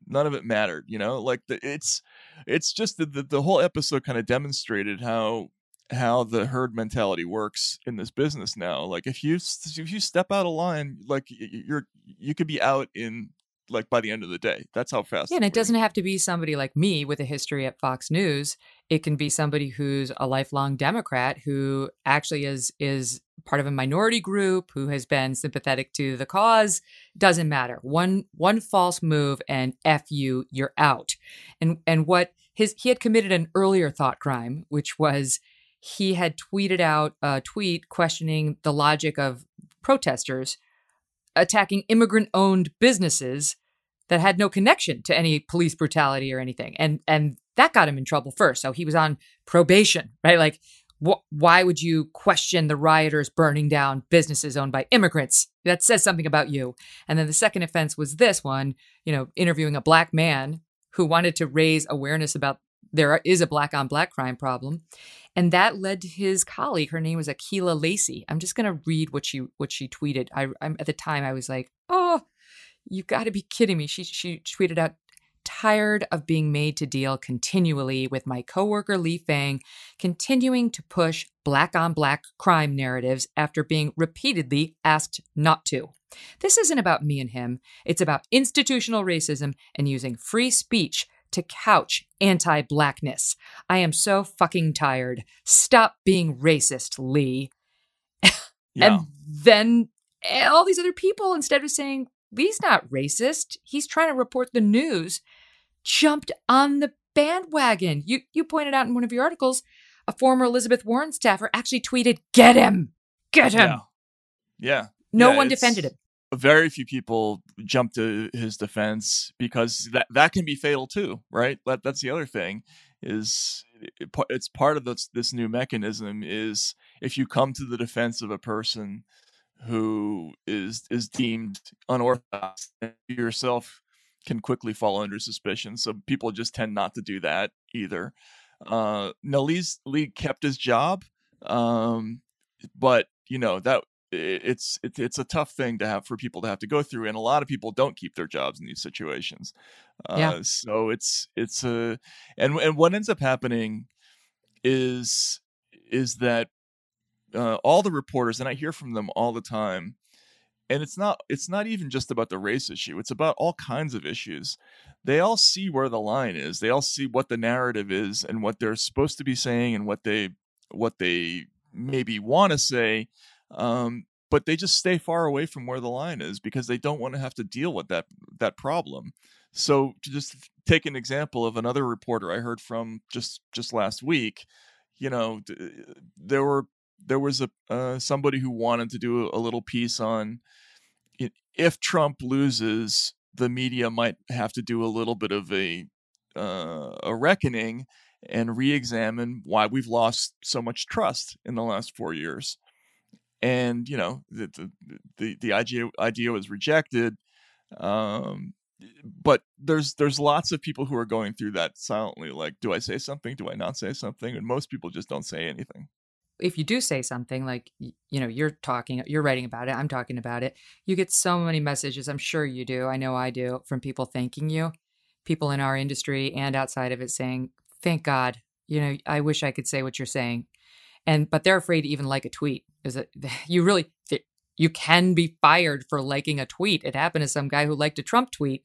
none of it mattered. You know, like the, it's it's just the, the the whole episode kind of demonstrated how how the herd mentality works in this business now. Like if you if you step out of line, like you're you could be out in like by the end of the day. That's how fast. Yeah, and it doesn't have to be somebody like me with a history at Fox News. It can be somebody who's a lifelong Democrat who actually is is part of a minority group who has been sympathetic to the cause. Doesn't matter. One one false move and f you, you're out. And and what his he had committed an earlier thought crime, which was he had tweeted out a tweet questioning the logic of protesters attacking immigrant owned businesses that had no connection to any police brutality or anything. And and that got him in trouble first. So he was on probation, right? Like wh- why would you question the rioters burning down businesses owned by immigrants? That says something about you. And then the second offense was this one, you know, interviewing a black man who wanted to raise awareness about there is a black on black crime problem. And that led to his colleague. Her name was Akela Lacy. I'm just going to read what she what she tweeted. I I'm, at the time I was like, "Oh, you got to be kidding me." She she tweeted out, "Tired of being made to deal continually with my coworker Lee Fang continuing to push black on black crime narratives after being repeatedly asked not to." This isn't about me and him. It's about institutional racism and using free speech to couch anti blackness. I am so fucking tired. Stop being racist, Lee. Yeah. and then all these other people, instead of saying, Lee's not racist, he's trying to report the news, jumped on the bandwagon. You, you pointed out in one of your articles, a former Elizabeth Warren staffer actually tweeted, Get him! Get him! Yeah. yeah. No yeah, one defended him very few people jumped to his defense because that that can be fatal too, right? That that's the other thing is it, it's part of this this new mechanism is if you come to the defense of a person who is is deemed unorthodox yourself can quickly fall under suspicion so people just tend not to do that either uh lee kept his job um but you know that it's it, it's a tough thing to have for people to have to go through and a lot of people don't keep their jobs in these situations uh, yeah. so it's it's a and and what ends up happening is is that uh, all the reporters and i hear from them all the time and it's not it's not even just about the race issue it's about all kinds of issues they all see where the line is they all see what the narrative is and what they're supposed to be saying and what they what they maybe want to say um, but they just stay far away from where the line is because they don't want to have to deal with that that problem. So to just take an example of another reporter I heard from just just last week, you know, there were there was a uh, somebody who wanted to do a little piece on if Trump loses, the media might have to do a little bit of a uh, a reckoning and re-examine why we've lost so much trust in the last four years. And you know the the the, the idea idea was rejected. Um, but there's there's lots of people who are going through that silently. Like, do I say something? Do I not say something? And most people just don't say anything if you do say something like you know you're talking you're writing about it i'm talking about it you get so many messages i'm sure you do i know i do from people thanking you people in our industry and outside of it saying thank god you know i wish i could say what you're saying and but they're afraid to even like a tweet is it you really you can be fired for liking a tweet it happened to some guy who liked a trump tweet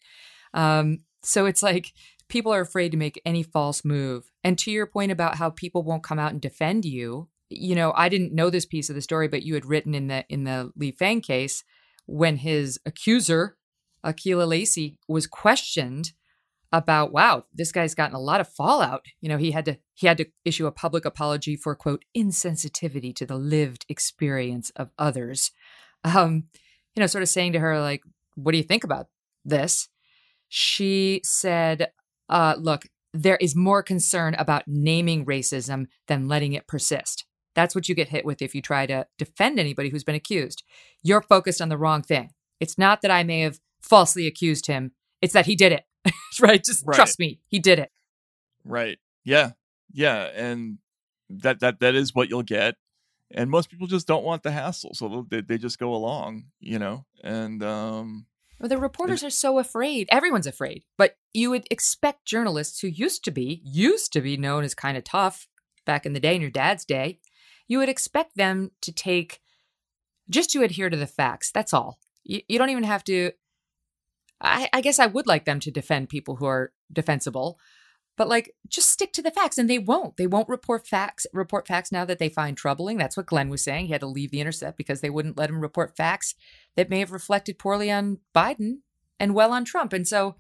um, so it's like people are afraid to make any false move and to your point about how people won't come out and defend you you know, I didn't know this piece of the story, but you had written in the in the Lee Fang case when his accuser, Akela Lacy, was questioned about, wow, this guy's gotten a lot of fallout. You know, he had to he had to issue a public apology for quote insensitivity to the lived experience of others. Um, you know, sort of saying to her like, what do you think about this? She said, uh, look, there is more concern about naming racism than letting it persist. That's what you get hit with if you try to defend anybody who's been accused. You're focused on the wrong thing. It's not that I may have falsely accused him, it's that he did it. right? Just right. trust me, he did it. Right. Yeah. Yeah, and that that that is what you'll get. And most people just don't want the hassle, so they they just go along, you know. And um well, the reporters are so afraid. Everyone's afraid. But you would expect journalists who used to be used to be known as kind of tough back in the day in your dad's day you would expect them to take just to adhere to the facts. That's all. You, you don't even have to. I, I guess I would like them to defend people who are defensible, but like just stick to the facts and they won't they won't report facts report facts now that they find troubling that's what glenn was saying he had to leave the intercept because they wouldn't let him report facts that may have reflected poorly on biden and well on trump and so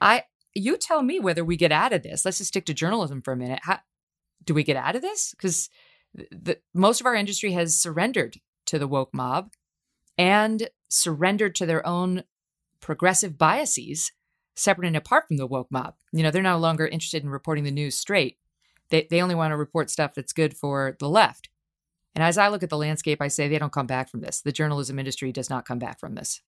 i you tell me whether we get out of this let's just stick to journalism for a minute How, do we get out of this because the, most of our industry has surrendered to the woke mob and surrendered to their own progressive biases separate and apart from the woke mob. You know, they're no longer interested in reporting the news straight. They, they only want to report stuff that's good for the left. And as I look at the landscape, I say they don't come back from this. The journalism industry does not come back from this.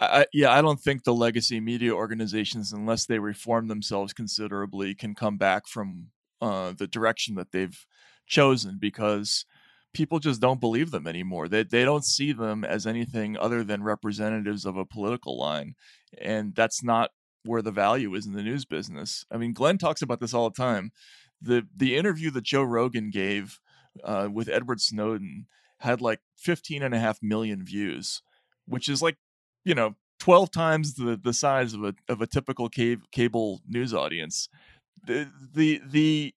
I, yeah, I don't think the legacy media organizations, unless they reform themselves considerably, can come back from uh, the direction that they've chosen because people just don't believe them anymore. They they don't see them as anything other than representatives of a political line, and that's not where the value is in the news business. I mean, Glenn talks about this all the time. the The interview that Joe Rogan gave uh, with Edward Snowden had like 15 and a half million views, which is like, you know, 12 times the, the size of a of a typical cable, cable news audience. The the the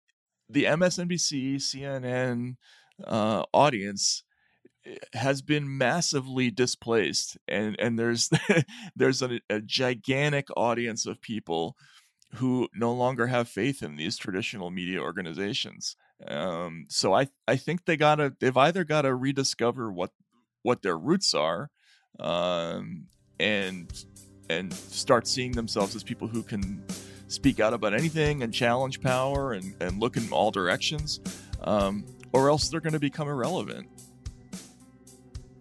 the MSNBC, CNN uh, audience eh, has been massively displaced, and and there's there's a, a gigantic audience of people who no longer have faith in these traditional media organizations. Um, so I I think they gotta they've either got to rediscover what what their roots are, um, and and start seeing themselves as people who can speak out about anything and challenge power and, and look in all directions, um, or else they're going to become irrelevant.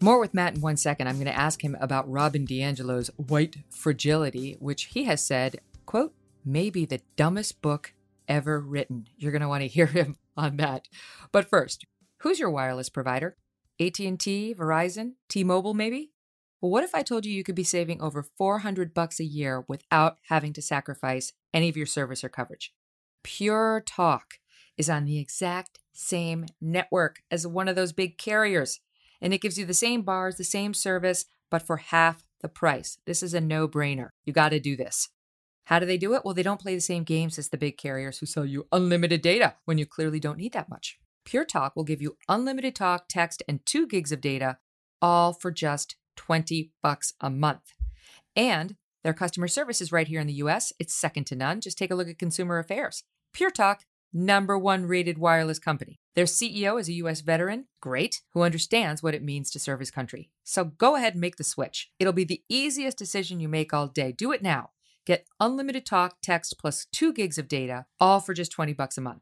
More with Matt in one second. I'm going to ask him about Robin DiAngelo's White Fragility, which he has said, quote, may be the dumbest book ever written. You're going to want to hear him on that. But first, who's your wireless provider? AT&T, Verizon, T-Mobile maybe? Well, what if I told you you could be saving over 400 bucks a year without having to sacrifice any of your service or coverage? Pure Talk is on the exact same network as one of those big carriers, and it gives you the same bars, the same service, but for half the price. This is a no-brainer. You got to do this. How do they do it? Well, they don't play the same games as the big carriers who sell you unlimited data when you clearly don't need that much. Pure Talk will give you unlimited talk, text, and 2 gigs of data all for just 20 bucks a month. And their customer service is right here in the US. It's second to none. Just take a look at consumer affairs. Pure Talk, number one rated wireless company. Their CEO is a US veteran, great, who understands what it means to serve his country. So go ahead and make the switch. It'll be the easiest decision you make all day. Do it now. Get unlimited talk, text, plus two gigs of data, all for just 20 bucks a month.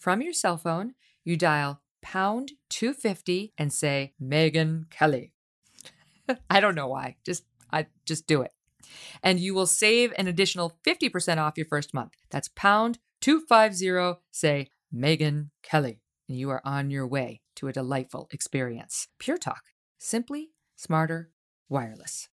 From your cell phone, you dial pound 250 and say, Megyn Kelly. I don't know why. Just I just do it. And you will save an additional 50% off your first month. That's pound 250, say Megyn Kelly. And you are on your way to a delightful experience. Pure Talk. Simply smarter wireless.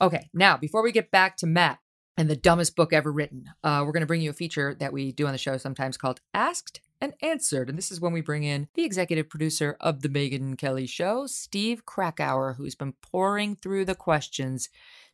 Okay, now before we get back to Matt and the dumbest book ever written, uh, we're going to bring you a feature that we do on the show sometimes called Asked and Answered. And this is when we bring in the executive producer of The Megyn Kelly Show, Steve Krakauer, who's been pouring through the questions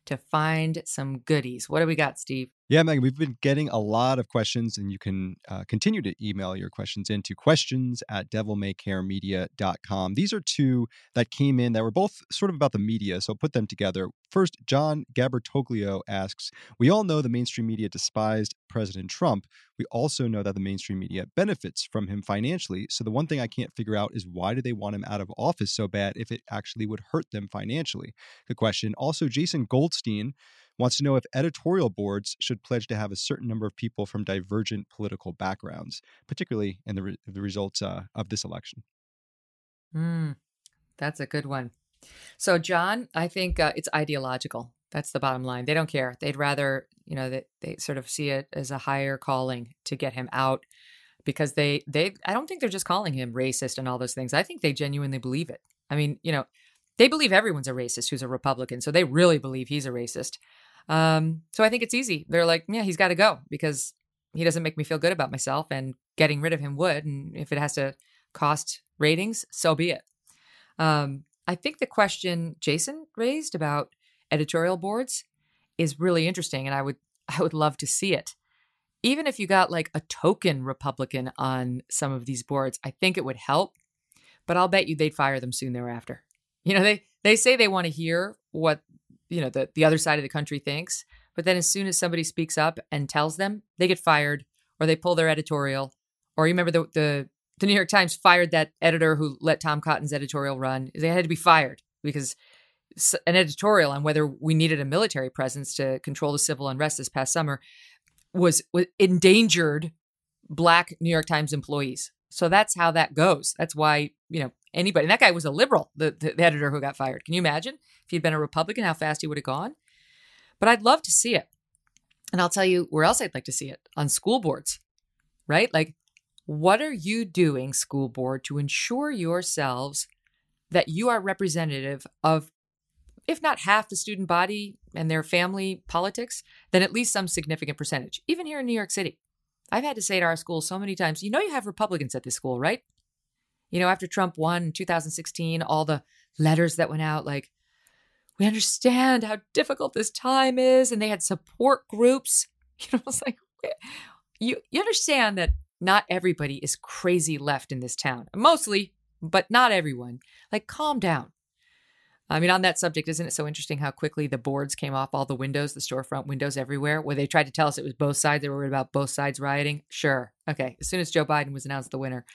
to find some goodies. What do we got, Steve? Yeah, Megyn, we've been getting a lot of questions, and you can uh, continue to email your questions into questions at devilmaycaremedia.com. These are two that came in that were both sort of about the media, so put them together. First, John Gabertoglio asks We all know the mainstream media despised President Trump. We also know that the mainstream media benefits from him financially. So the one thing I can't figure out is why do they want him out of office so bad if it actually would hurt them financially? Good question. Also, Jason Goldstein wants to know if editorial boards should pledge to have a certain number of people from divergent political backgrounds, particularly in the, re- the results uh, of this election. Mm, that's a good one. So, John, I think uh, it's ideological. That's the bottom line. They don't care. They'd rather, you know, they, they sort of see it as a higher calling to get him out because they they I don't think they're just calling him racist and all those things. I think they genuinely believe it. I mean, you know, they believe everyone's a racist who's a Republican, so they really believe he's a racist. Um, so I think it's easy. They're like, yeah, he's got to go because he doesn't make me feel good about myself, and getting rid of him would. And if it has to cost ratings, so be it. Um, I think the question Jason raised about editorial boards is really interesting, and I would I would love to see it. Even if you got like a token Republican on some of these boards, I think it would help. But I'll bet you they'd fire them soon thereafter. You know, they they say they want to hear what you know the the other side of the country thinks, but then as soon as somebody speaks up and tells them, they get fired or they pull their editorial. Or you remember the the the New York Times fired that editor who let Tom Cotton's editorial run. They had to be fired because an editorial on whether we needed a military presence to control the civil unrest this past summer was, was endangered black New York Times employees. So that's how that goes. That's why, you know, anybody, and that guy was a liberal, the, the, editor who got fired. Can you imagine if he'd been a Republican, how fast he would have gone? But I'd love to see it. And I'll tell you where else I'd like to see it on school boards, right? Like, what are you doing, school board, to ensure yourselves that you are representative of, if not half the student body and their family politics, then at least some significant percentage, even here in New York City? I've had to say to our school so many times, you know, you have Republicans at this school, right? You know, after Trump won in 2016, all the letters that went out, like, we understand how difficult this time is. And they had support groups. You know, it's like, you, you understand that not everybody is crazy left in this town. Mostly, but not everyone. Like, calm down. I mean, on that subject, isn't it so interesting how quickly the boards came off all the windows, the storefront windows everywhere, where they tried to tell us it was both sides. They were worried about both sides rioting. Sure. Okay. As soon as Joe Biden was announced the winner,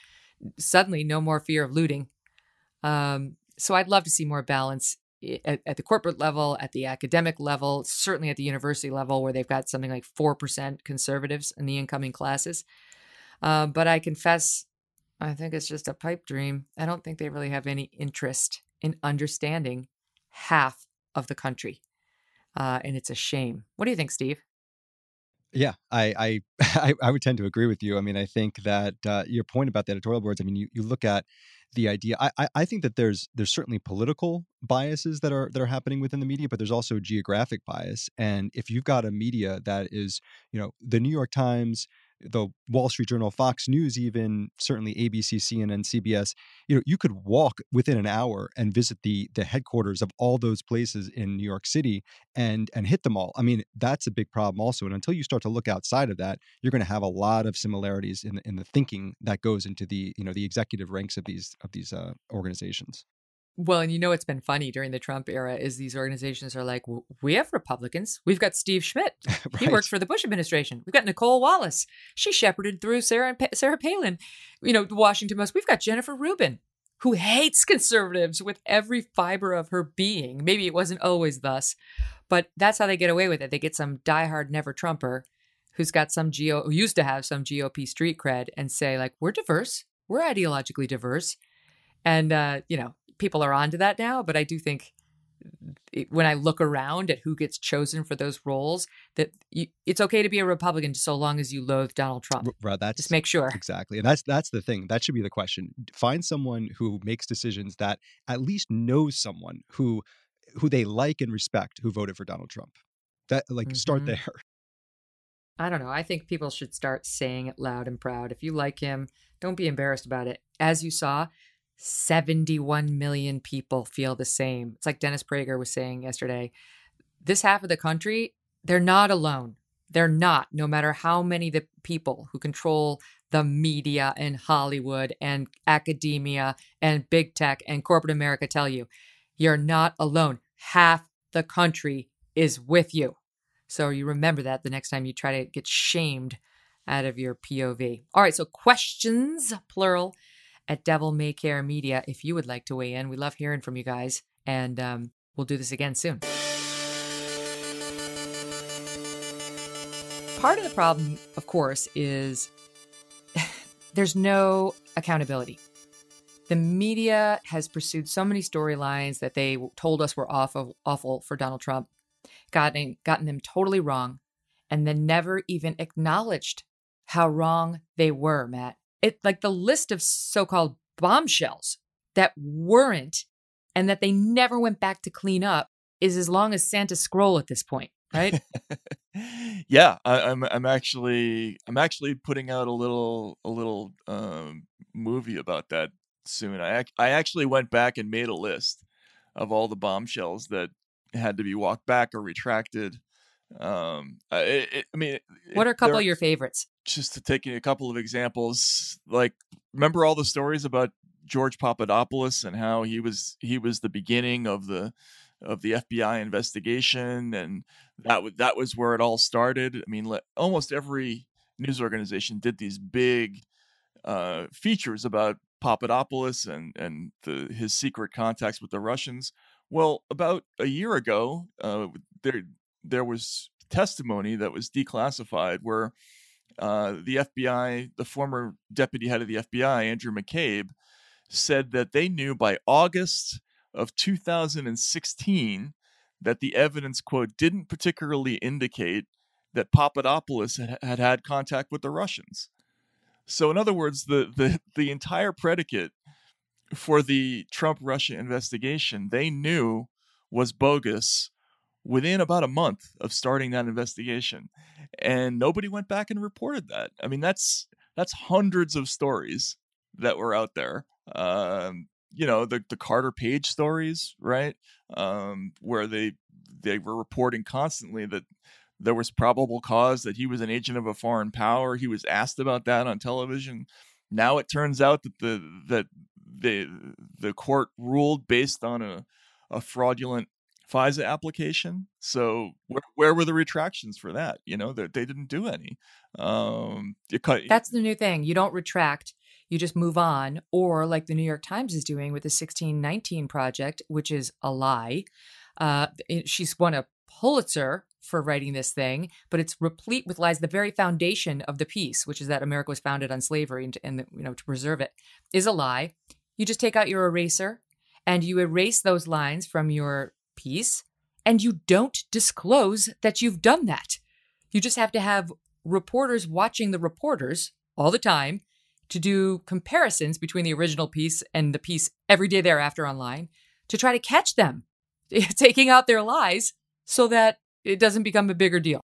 suddenly no more fear of looting. Um, so I'd love to see more balance at, at, the corporate level, at the academic level, certainly at the university level, where they've got something like 4% conservatives in the incoming classes. Uh, but I confess, I think it's just a pipe dream. I don't think they really have any interest in understanding half of the country. Uh, and it's a shame. What do you think, Steve? Yeah, I, I I would tend to agree with you. I mean, I think that uh, your point about the editorial boards. I mean, you, you look at the idea. I, I think that there's there's certainly political biases that are that are happening within the media, but there's also geographic bias. And if you've got a media that is, you know, the New York Times, the Wall Street Journal, Fox News, even certainly ABC, CNN, CBS, you know, you could walk within an hour and visit the the headquarters of all those places in New York City and and hit them all. I mean, that's a big problem also. And until you start to look outside of that, you're going to have a lot of similarities in the, in the thinking that goes into the you know the executive ranks of these of these uh, organizations. Well, and you know what's been funny during the Trump era is these organizations are like, we have Republicans. We've got Steve Schmidt. right. He worked for the Bush administration. We've got Nicolle Wallace. She shepherded through Sarah Sarah Palin. You know, Washington Post. We've got Jennifer Rubin, who hates conservatives with every fiber of her being. Maybe it wasn't always thus, but that's how they get away with it. They get some diehard never Trumper who's got some geo who used to have some GOP street cred and say like, we're diverse. We're ideologically diverse. And uh, you know, people are onto that now, but I do think when I look around at who gets chosen for those roles, that you, it's okay to be a Republican so long as you loathe Donald Trump. Right, that's just make sure exactly, and that's that's the thing. That should be the question. Find someone who makes decisions that at least knows someone who who they like and respect who voted for Donald Trump. That like mm-hmm. start there. I don't know. I think people should start saying it loud and proud. If you like him, don't be embarrassed about it. As you saw, 71 million people feel the same. It's like Dennis Prager was saying yesterday. This half of the country, they're not alone. They're not, no matter how many the people who control the media and Hollywood and academia and big tech and corporate America tell you, you're not alone. Half the country is with you. So you remember that the next time you try to get shamed out of your POV. All right, so questions, plural, at Devil May Care Media if you would like to weigh in. We love hearing from you guys, and um, we'll do this again soon. Part of the problem, of course, is there's no accountability. The media has pursued so many storylines that they told us were awful, awful for Donald Trump, gotten, gotten them totally wrong, and then never even acknowledged how wrong they were, Matt it like the list of so-called bombshells that weren't and that they never went back to clean up is as long as Santa's scroll at this point, right? yeah, I, am I'm, I'm actually I'm actually putting out a little a little um, movie about that soon. I I actually went back and made a list of all the bombshells that had to be walked back or retracted um, it, it, I mean, what are a couple of your favorites? Just to take a couple of examples, like remember all the stories about George Papadopoulos and how he was he was the beginning of the of the FBI investigation, and that was that was where it all started. I mean, almost every news organization did these big uh, features about Papadopoulos and and the, his secret contacts with the Russians. Well, about a year ago, uh, there there was testimony that was declassified where uh, the FBI, the former deputy head of the FBI, Andrew McCabe, said that they knew by August of 2016 that the evidence, quote, didn't particularly indicate that Papadopoulos had, had had contact with the Russians. So, in other words, the, the, the entire predicate for the Trump Russia investigation they knew was bogus within about a month of starting that investigation and nobody went back and reported that. I mean that's that's hundreds of stories that were out there. Um, you know the the carter page stories right? Um, where they they were reporting constantly that there was probable cause that he was an agent of a foreign power. He was asked about that on television. Now it turns out that the that the the court ruled based on a a fraudulent FISA application. So where, where were the retractions for that? You know, they, they didn't do any. Um, That's the new thing. You don't retract. You just move on, or like the New York Times is doing with the 1619 project, which is a lie. Uh, she's won a Pulitzer for writing this thing, but it's replete with lies. The very foundation of the piece, which is that America was founded on slavery and, and you know to preserve it, is a lie. You just take out your eraser and you erase those lines from your piece, and you don't disclose that you've done that. You just have to have reporters watching the reporters all the time to do comparisons between the original piece and the piece every day thereafter online to try to catch them taking out their lies so that it doesn't become a bigger deal.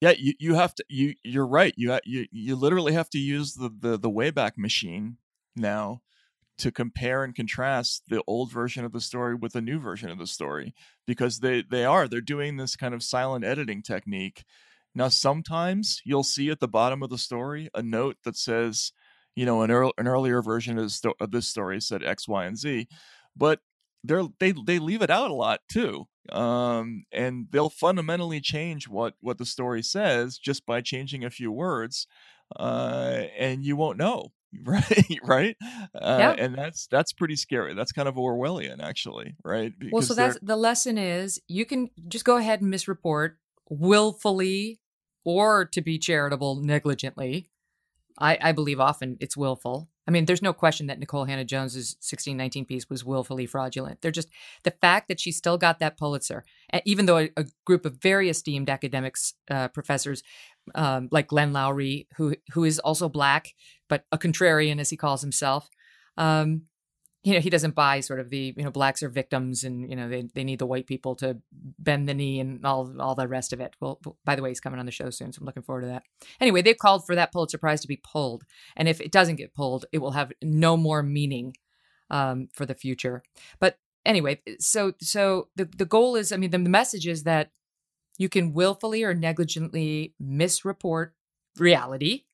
Yeah, you, you have to you you're right. You you you literally have to use the the the Wayback Machine now to compare and contrast the old version of the story with the new version of the story because they they are they're doing this kind of silent editing technique. Now sometimes you'll see at the bottom of the story a note that says you know an, earl- an earlier version of, sto- of this story said x y and z but they're they they leave it out a lot too um, and they'll fundamentally change what what the story says just by changing a few words uh, and you won't know right right uh, Yeah. and that's that's pretty scary that's kind of orwellian actually right well, so Because that's the lesson is you can just go ahead and misreport willfully or to be charitable negligently. I, I believe often it's willful. I mean, there's no question that Nikole Hannah-Jones's 1619 piece was willfully fraudulent. They're just the fact that she still got that Pulitzer, even though a, a group of very esteemed academics, uh, professors, um, like Glenn Loury, who who is also black but a contrarian as he calls himself, um, you know, he doesn't buy sort of the you know blacks are victims and you know they, they need the white people to bend the knee and all all the rest of it. Well, by the way, he's coming on the show soon, so I'm looking forward to that. Anyway, they've called for that Pulitzer Prize to be pulled, and if it doesn't get pulled, it will have no more meaning um, for the future. But anyway, so so the the goal is, I mean, the, the message is that you can willfully or negligently misreport reality,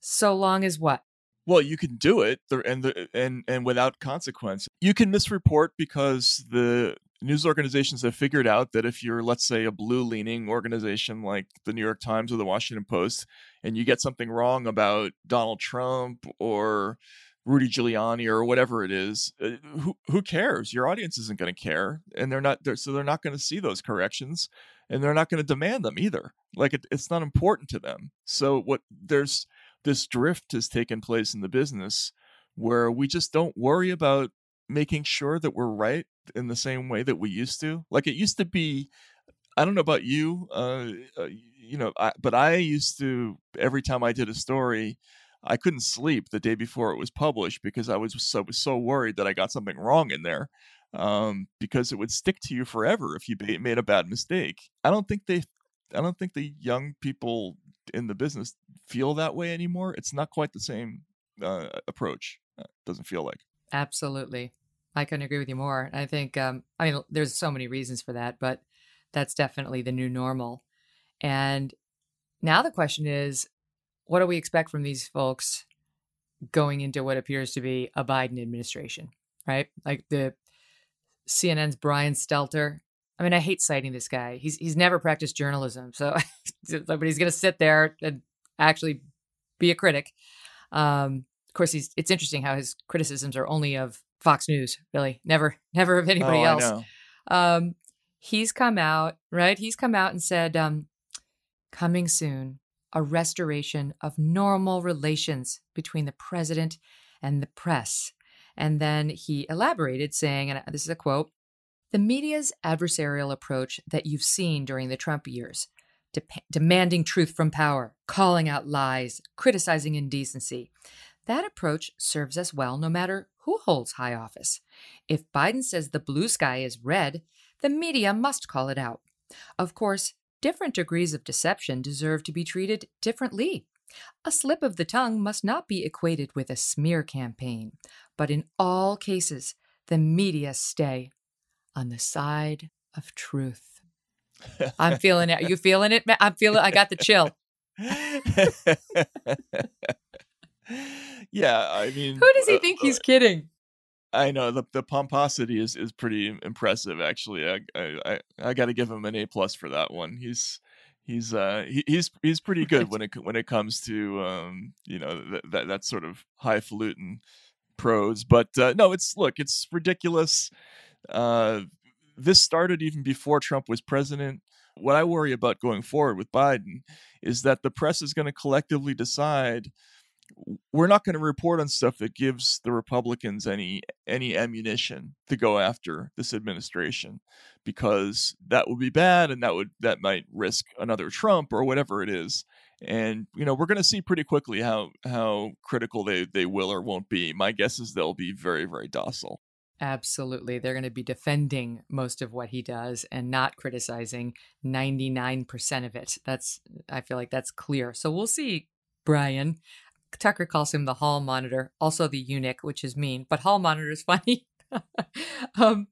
so long as what Well, you can do it and and and without consequence. You can misreport because the news organizations have figured out that if you're let's say a blue leaning organization like the New York Times or the Washington Post and you get something wrong about Donald Trump or Rudy Giuliani or whatever it is, uh, who who cares? Your audience isn't going to care and they're not they're, so they're not going to see those corrections and they're not going to demand them either. Like it, it's not important to them. So what there's this drift has taken place in the business where we just don't worry about making sure that we're right in the same way that we used to. Like it used to be, I don't know about you, uh, uh, you know, I, but I used to every time I did a story, I couldn't sleep the day before it was published because I was so so worried that I got something wrong in there. Um, because it would stick to you forever if you made a bad mistake. I don't think they, I don't think the young people in the business feel that way anymore. It's not quite the same uh, approach. Uh, doesn't feel like. Absolutely. I couldn't agree with you more. I think, um, I mean, there's so many reasons for that, but that's definitely the new normal. And now the question is, what do we expect from these folks going into what appears to be a Biden administration, right? Like the CNN's Brian Stelter. I mean, I hate citing this guy. He's he's never practiced journalism, so but he's going to sit there and actually be a critic. Um, of course, he's. It's interesting how his criticisms are only of Fox News, really, never, never of anybody oh, else. Um, he's come out, right? He's come out and said, um, coming soon, a restoration of normal relations between the president and the press. And then he elaborated, saying, and this is a quote the media's adversarial approach that you've seen during the Trump years, de- demanding truth from power, calling out lies, criticizing indecency. That approach serves us well no matter who holds high office. If Biden says the blue sky is red, the media must call it out. Of course, different degrees of deception deserve to be treated differently. A slip of the tongue must not be equated with a smear campaign, but in all cases, the media stay on the side of truth. I'm feeling it. Are you feeling it? I'm feeling I got the chill. yeah, I mean, Who does he uh, think uh, he's kidding? I know the the pomposity is is pretty impressive. Actually, I I I, got to give him an A plus for that one. He's he's uh he, he's he's pretty good when it when it comes to um you know that that, that sort of highfalutin prose. But uh, no, it's look, it's ridiculous. Uh, this started even before Trump was president. What I worry about going forward with Biden is that the press is going to collectively decide we're not going to report on stuff that gives the Republicans any any ammunition to go after this administration because that would be bad and that would that might risk another Trump or whatever it is. And you know, we're going to see pretty quickly how how critical they they will or won't be. My guess is they'll be very very docile. Absolutely. They're going to be defending most of what he does and not criticizing 99% of it. That's, I feel like that's clear. So we'll see, Brian. Tucker calls him the hall monitor, also the eunuch, which is mean, but hall monitor is funny. um,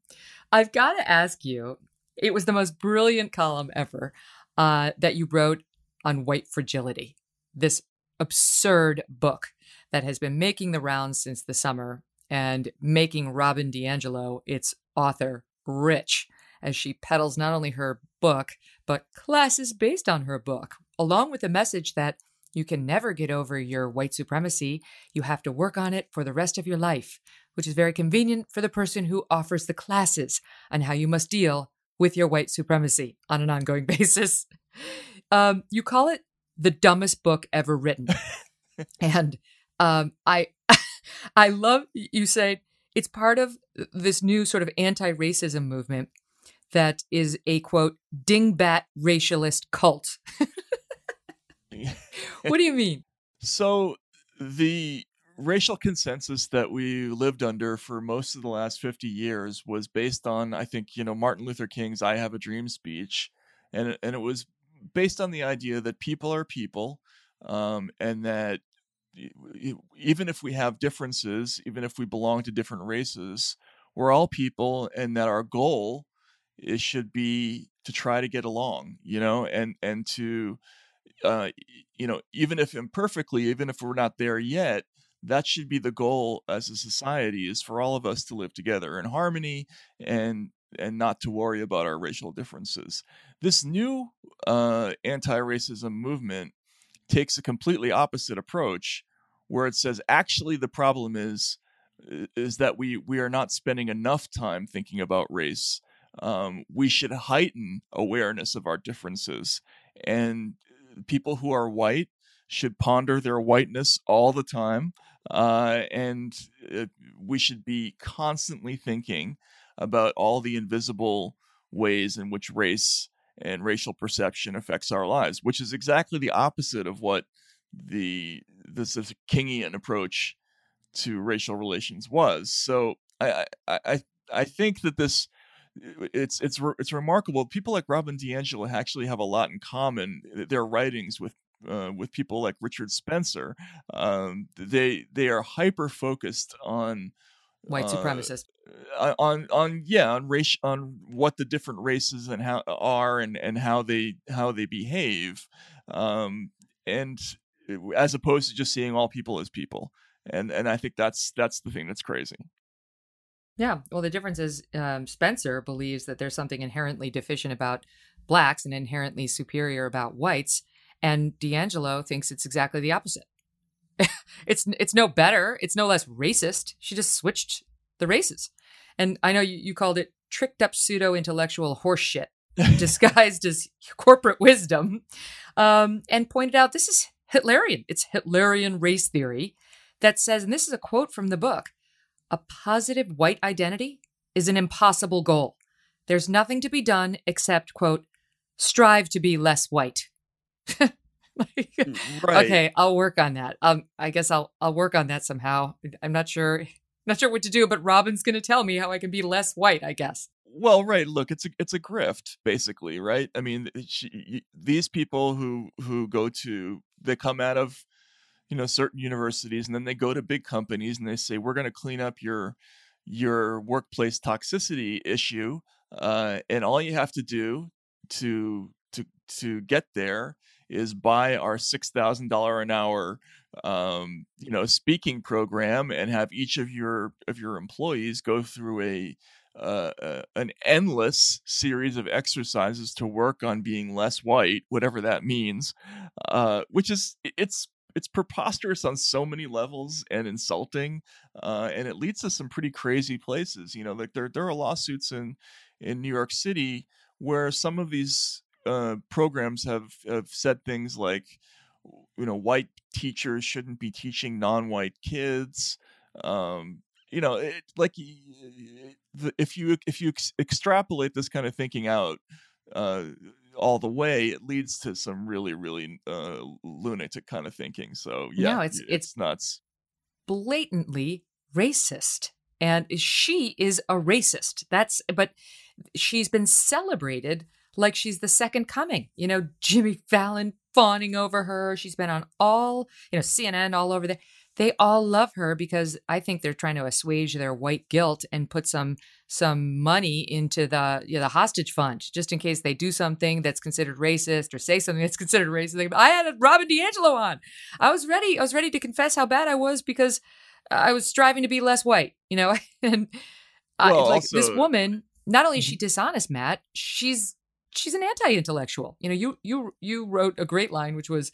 I've got to ask you it was the most brilliant column ever uh, that you wrote on white fragility, this absurd book that has been making the rounds since the summer and making Robin DiAngelo its author rich as she peddles not only her book, but classes based on her book, along with a message that you can never get over your white supremacy. You have to work on it for the rest of your life, which is very convenient for the person who offers the classes on how you must deal with your white supremacy on an ongoing basis. Um, you call it the dumbest book ever written. and um, I I love you say it's part of this new sort of anti-racism movement that is a quote dingbat racialist cult. what do you mean? So the racial consensus that we lived under for most of the last 50 years was based on I think, you know, Martin Luther King's I have a dream speech and and it was based on the idea that people are people um, and that even if we have differences, even if we belong to different races, we're all people, and that our goal is should be to try to get along, you know, and and to, uh, you know, even if imperfectly, even if we're not there yet, that should be the goal as a society is for all of us to live together in harmony and and not to worry about our racial differences. This new uh, anti-racism movement takes a completely opposite approach where it says actually the problem is is that we we are not spending enough time thinking about race um, we should heighten awareness of our differences and people who are white should ponder their whiteness all the time uh, and uh, we should be constantly thinking about all the invisible ways in which race and racial perception affects our lives, which is exactly the opposite of what the this is Kingian approach to racial relations was. So I I I, I think that this it's it's it's remarkable. People like Robin DiAngelo actually have a lot in common. Their writings with uh, with people like Richard Spencer, um, they they are hyper focused on white uh, supremacists uh, on on yeah on race on what the different races and how are and and how they how they behave um and uh, as opposed to just seeing all people as people and and i think that's that's the thing that's crazy yeah well the difference is um, spencer believes that there's something inherently deficient about blacks and inherently superior about whites and DiAngelo thinks it's exactly the opposite it's it's no better. It's no less racist. She just switched the races. And I know you, you called it tricked up pseudo intellectual horseshit disguised as corporate wisdom, um, and pointed out this is Hitlerian. It's Hitlerian race theory that says, and this is a quote from the book a positive white identity is an impossible goal. There's nothing to be done except, quote, strive to be less white. like, right. Okay, I'll work on that. Um, I guess I'll I'll work on that somehow. I'm not sure not sure what to do, but Robin's going to tell me how I can be less white. I guess. Well, right. Look, it's a it's a grift, basically, right? I mean, she, these people who who go to they come out of you know certain universities and then they go to big companies and they say we're going to clean up your your workplace toxicity issue uh, and all you have to do to to to get there is buy our six thousand dollar an hour um, you know speaking program and have each of your of your employees go through a uh, uh, an endless series of exercises to work on being less white, whatever that means, uh, which is it's it's preposterous on so many levels and insulting, uh, and it leads to some pretty crazy places. You know, like there there are lawsuits in in New York City where some of these uh, programs have have said things like, you know, white teachers shouldn't be teaching non-white kids. Um, you know, it, like if you if you ex- extrapolate this kind of thinking out uh, all the way, it leads to some really really uh, lunatic kind of thinking. So yeah, no, it's, it's it's nuts, blatantly racist, and she is a racist. That's but she's been celebrated like she's the second coming. You know, Jimmy Fallon fawning over her. She's been on all, you know, CNN all over there. They all love her because I think they're trying to assuage their white guilt and put some some money into the you know, the hostage fund just in case they do something that's considered racist or say something that's considered racist. I had Robin DiAngelo on. I was ready. I was ready to confess how bad I was because I was striving to be less white, you know, and I, Well, like this woman. Not only is Mm-hmm. she dishonest, Matt, she's she's an anti-intellectual. You know, you you you wrote a great line, which was.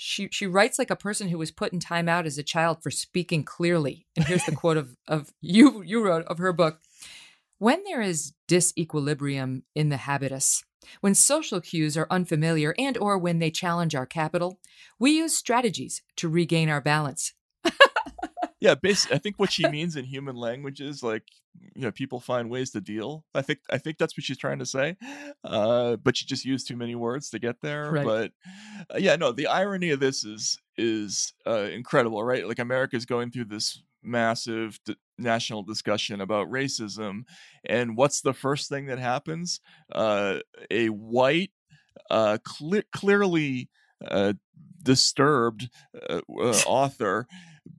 She, she writes like a person who was put in time out as a child for speaking clearly. And here's the quote of, of you you wrote of her book. When there is disequilibrium in the habitus, when social cues are unfamiliar and or when they challenge our capital, we use strategies to regain our balance. Yeah, basically, I think what she means in human language is like, you know, people find ways to deal. I think I think that's what she's trying to say, uh, but she just used too many words to get there. Right. But uh, yeah, no, the irony of this is is uh, incredible, right? Like America's going through this massive d- national discussion about racism, and what's the first thing that happens? Uh, a white, uh, cle- clearly uh, disturbed uh, uh, author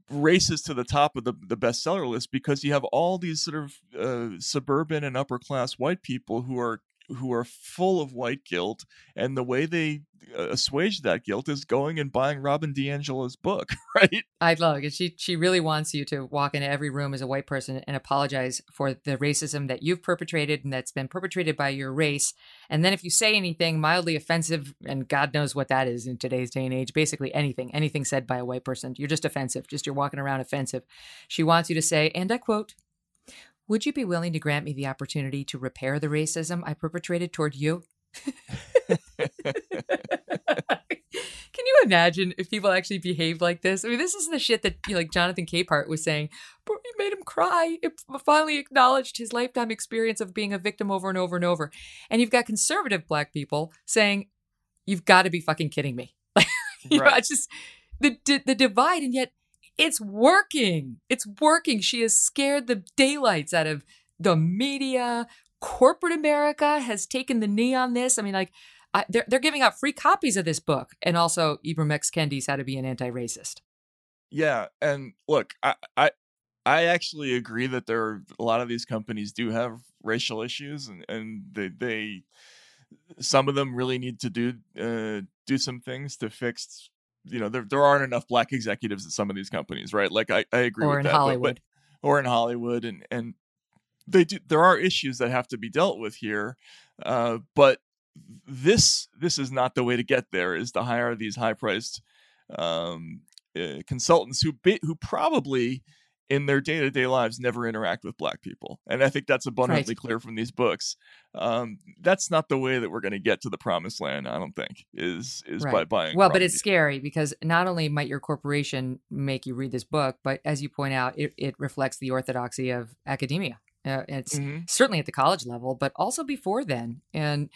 races to the top of the, the bestseller list because you have all these sort of uh, suburban and upper class white people who are who are full of white guilt and the way they uh, assuage that guilt is going and buying Robin DiAngelo's book right I love it. She she really wants you to walk into every room as a white person and apologize for the racism that you've perpetrated and that's been perpetrated by your race. And then if you say anything mildly offensive, and God knows what that is in today's day and age, basically anything, anything said by a white person, you're just offensive. Just you're walking around offensive. She wants you to say, and I quote, would you be willing to grant me the opportunity to repair the racism I perpetrated toward you? Can you imagine if people actually behaved like this? I mean, this is the shit that you know, like Jonathan Capehart was saying. But it made him cry. It finally acknowledged his lifetime experience of being a victim over and over and over. And you've got conservative black people saying, "You've got to be fucking kidding me!" you know, Right. it's just the the divide, and yet it's working. It's working. She has scared the daylights out of the media. Corporate America has taken the knee on this. I mean, like, I, they're they're giving out free copies of this book, and also Ibram X Kendi's How to Be an Anti-Racist. yeah and look I, I I actually agree that there are a lot of these companies do have racial issues and, and they, they some of them really need to do uh, do some things to fix you know there, there aren't enough black executives at some of these companies right like I, I agree Or with in that but- but- Hollywood. or in Hollywood, and and they do. There are issues that have to be dealt with here, uh, but this this is not the way to get there. Is to hire these high priced um, uh, consultants who who probably in their day to day lives never interact with black people, and I think that's abundantly clear from these books. Um, that's not the way that we're going to get to the promised land. I don't think is is by buying. Well, but it's scary because not only might your corporation make you read this book, but as you point out, it, it reflects the orthodoxy of academia. Uh, it's Mhm. certainly at the college level, but also before then. And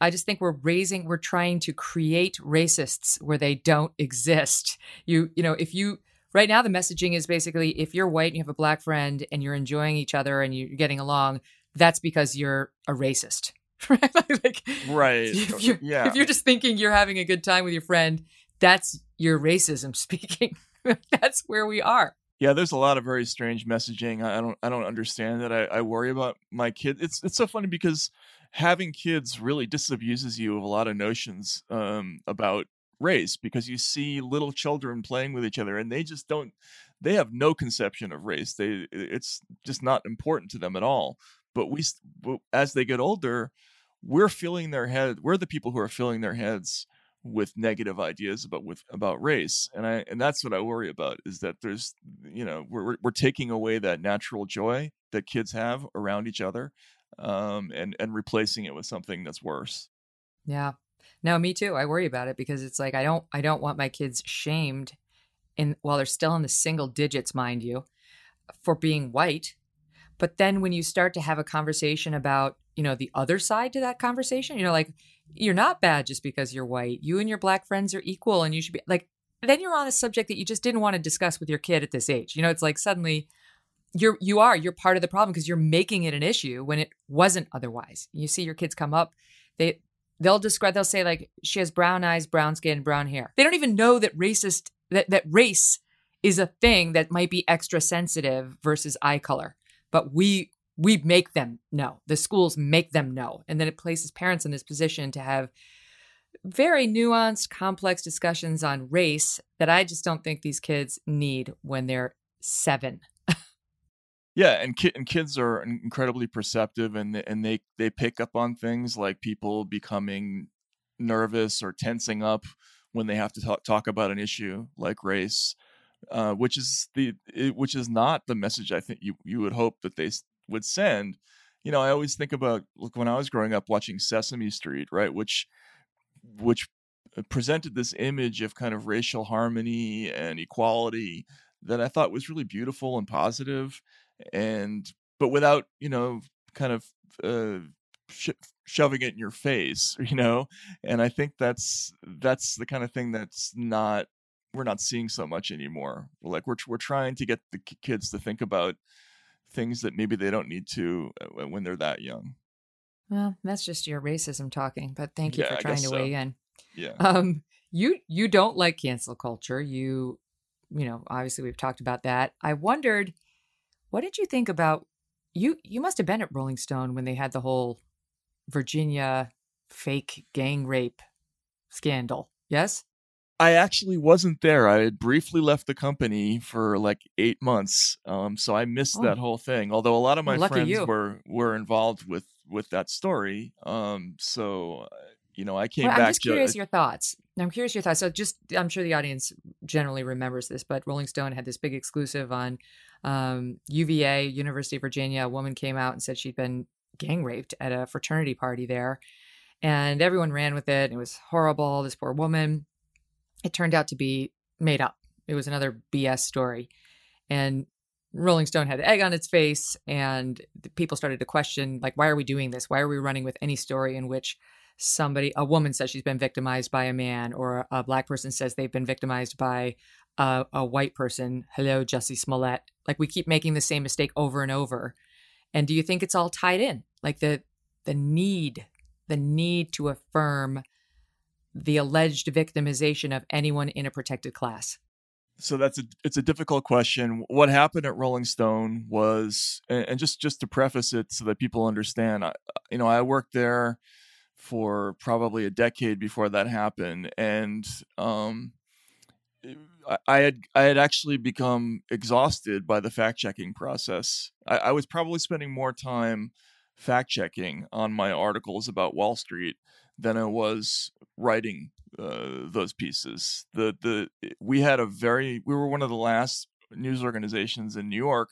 I just think we're raising, we're trying to create racists where they don't exist. You, you know, if you right now the messaging is basically if you're white and you have a black friend and you're enjoying each other and you're getting along, that's because you're a racist. Right? like, right. if you're, yeah. if you're just thinking you're having a good time with your friend, that's your racism speaking. that's where we are. Yeah, there's a lot of very strange messaging. I I don't I don't understand that. I, I worry about my kid. It's it's so funny because having kids really disabuses you of a lot of notions um, about race because you see little children playing with each other and they just don't they have no conception of race. They it's just not important to them at all. But we as they get older, we're filling their head. We're the people who are filling their heads with negative ideas about with about race and i and that's what i worry about is that there's you know we're we're- taking away that natural joy that kids have around each other um and and replacing it with something that's worse Yeah. No, me too. I worry about it because it's like I don't I don't want my kids shamed in while they're still in the single digits, mind you, for being white. But then when you start to have a conversation about, you know, the other side to that conversation, you know, like you're not bad just because you're white. You and your black friends are equal and you should be like then you're on a subject that you just didn't want to discuss with your kid at this age. You know, it's like suddenly you're you are you're part of the problem because you're making it an issue when it wasn't otherwise. You see your kids come up, they they'll describe they'll say like she has brown eyes, brown skin, brown hair. They don't even know that racist that that race is a thing that might be extra sensitive versus eye color. But we we make them know. The schools make them know. And then it places parents in this position to have very nuanced, complex discussions on race that I just don't think these kids need when they're seven. Yeah, and ki- and kids are incredibly perceptive, and and they they pick up on things like people becoming nervous or tensing up when they have to talk, talk about an issue like race, uh, which is the which is not the message I think you you would hope that they would send. You know, I always think about look when I was growing up watching Sesame Street, right, which which uh, presented this image of kind of racial harmony and equality that I thought was really beautiful and positive and but without you know kind of uh, sh- shoving it in your face you know? And i think that's that's the kind of thing that's not we're not seeing so much anymore. Like we're we're trying to get the kids to think about things that maybe they don't need to uh, when they're that young. Well that's just your racism talking but thank you yeah, for trying to so. weigh in. Yeah. Um you you don't like cancel culture. You you know obviously we've talked about that. I wondered what did you think about you? You must have been at Rolling Stone when they had the whole Virginia fake gang rape scandal. Yes. I actually wasn't there. I had briefly left the company for like eight months, um, so I missed oh. that whole thing. Although a lot of my friends you. were were involved with with that story, um, so uh, you know, I came well, back. I'm just curious to, your thoughts. I'm curious your thoughts. So, just I'm sure the audience generally remembers this, but Rolling Stone had this big exclusive on um, UVA, University of Virginia. A woman came out and said she'd been gang raped at a fraternity party there, and everyone ran with it. It was horrible. This poor woman. It turned out to be made up. It was another BS story, and Rolling Stone had egg on its face, and people started to question, like, why are we doing this? Why are we running with any story in which somebody, a woman says she's been victimized by a man, or a black person says they've been victimized by a, a white person. Hello, Jesse Smollett. Like we keep making the same mistake over and over. And do you think it's all tied in? Like the the need, the need to affirm the alleged victimization of anyone in a protected class? so that's a it's a difficult question what happened at rolling stone was and, just just to preface it so that people understand I, you know i worked there for probably a decade before that happened, and um, I had I had actually become exhausted by the fact checking process. I, I, was probably spending more time fact checking on my articles about Wall Street than I was writing uh, those pieces. The the we had a very we were one of the last news organizations in New York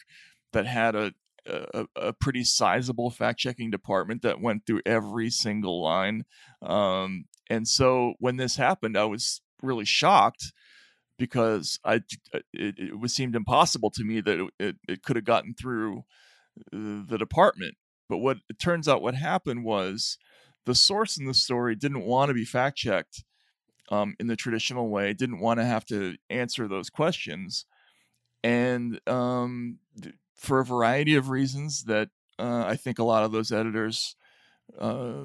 that had a a, a pretty sizable fact checking department that went through every single line. Um, and so when this happened, I was really shocked because I uh, it, it was seemed impossible to me that it, it, could have gotten through uh, the department. But what it turns out, what happened was the source in the story didn't want to be fact checked um, in the traditional way, didn't want to have to answer those questions, and um, for a variety of reasons that uh, I think a lot of those editors, uh,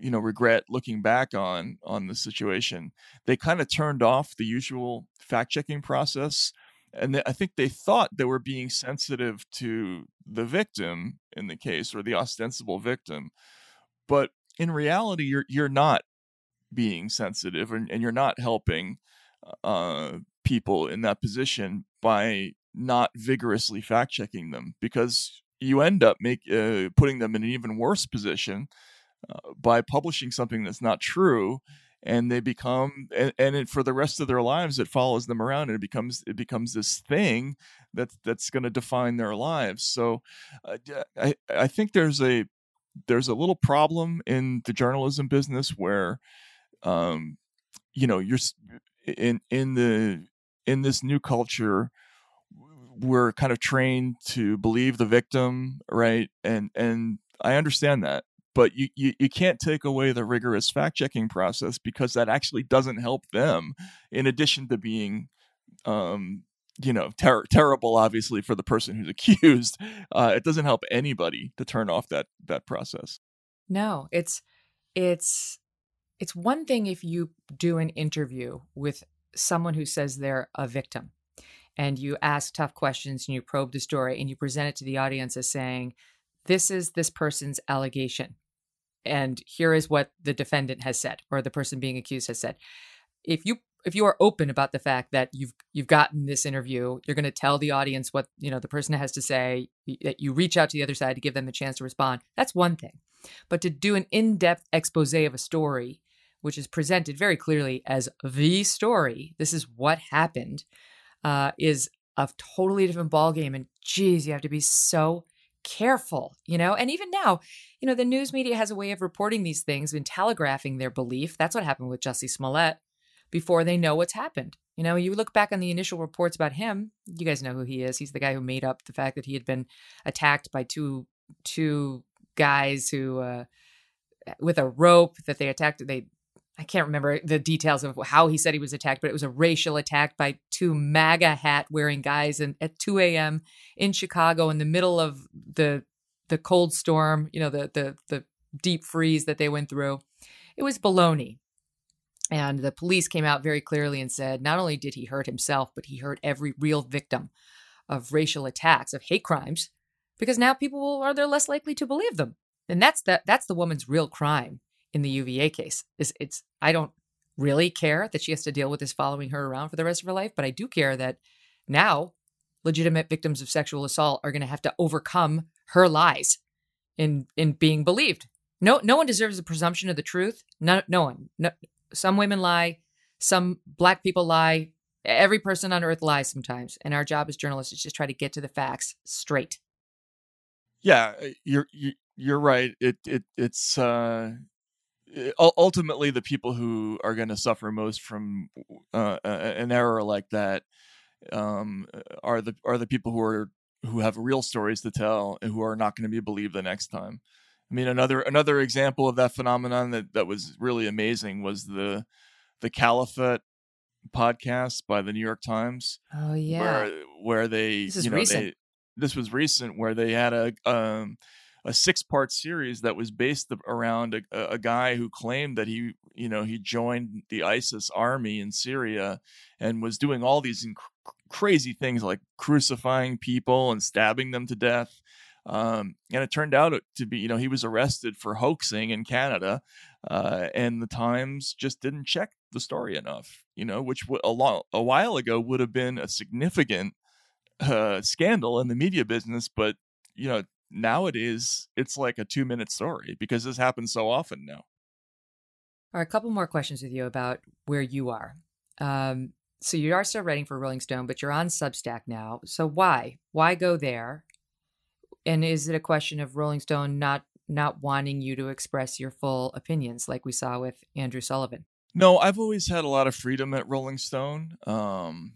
you know, regret looking back on on the situation. They kind of turned off the usual fact checking process, and they, I think they thought they were being sensitive to the victim in the case or the ostensible victim, but in reality, you're you're not being sensitive and, and you're not helping uh, people in that position by not vigorously fact checking them because you end up make uh, putting them in an even worse position uh, by publishing something that's not true and they become and, and it, for the rest of their lives it follows them around and it becomes it becomes this thing that's that's going to define their lives. So uh, i i think there's a there's a little problem in the journalism business where um you know you're in in the in this new culture we're kind of trained to believe the victim, right? And and I understand that, but you, you, you can't take away the rigorous fact checking process because that actually doesn't help them. In addition to being, um, you know, ter- terrible, obviously for the person who's accused, uh, it doesn't help anybody to turn off that that process. No, it's it's it's one thing if you do an interview with someone who says they're a victim and you ask tough questions and you probe the story and you present it to the audience as saying, this is this person's allegation. And here is what the defendant has said or the person being accused has said. If you if you are open about the fact that you've you've gotten this interview, you're going to tell the audience what you know the person has to say. That you reach out to the other side to give them a chance to respond. That's one thing, but to do an in-depth expose of a story, which is presented very clearly as the story, this is what happened, uh, is a totally different ballgame. And geez, you have to be so careful, you know? And even now, you know, the news media has a way of reporting these things and telegraphing their belief. That's what happened with Jussie Smollett before they know what's happened. You know, you look back on the initial reports about him, you guys know who he is. He's the guy who made up the fact that he had been attacked by two two guys who uh with a rope that they attacked they I can't remember the details of how he said he was attacked, but it was a racial attack by two MAGA hat wearing guys in, at 2 a.m. in Chicago in the middle of the the cold storm, you know, the the the deep freeze that they went through. It was baloney. And the police came out very clearly and said not only did he hurt himself, but he hurt every real victim of racial attacks, of hate crimes, because now people are they're less likely to believe them. And that's the that's the woman's real crime in the UVA case. Is it's I don't really care that she has to deal with this following her around for the rest of her life, but I do care that now legitimate victims of sexual assault are going to have to overcome her lies in in being believed. No no one deserves a presumption of the truth. No no one. No, some women lie, some black people lie. Every person on earth lies sometimes, and our job as journalists is just try to get to the facts straight. Yeah, uh, you're you're right. It it it's uh ultimately the people who are going to suffer most from uh, an error like that um, are the are the people who are who have real stories to tell and who are not going to be believed the next time. I mean, another another example of that phenomenon that that was really amazing was the the Caliphate podcast by the New York Times. Oh yeah, where where they this is you know recent. they this was recent where they had a um a six part series that was based around a, a, guy who claimed that he you know he joined the ISIS army in Syria and was doing all these inc- crazy things like crucifying people and stabbing them to death um, and it turned out to be, you know, he was arrested for hoaxing in Canada, uh, and the Times just didn't check the story enough, you know, which a, long, a while ago would have been a significant uh, scandal in the media business, but you know, nowadays it's like a two minute story because this happens so often now. All right, a couple more questions with you about where you are. Um, so you are still writing for Rolling Stone, but you're on Substack now. So why? Why go there? and is it a question of Rolling Stone not not wanting you to express your full opinions, like we saw with Andrew Sullivan? No, I've always had a lot of freedom at Rolling Stone, um,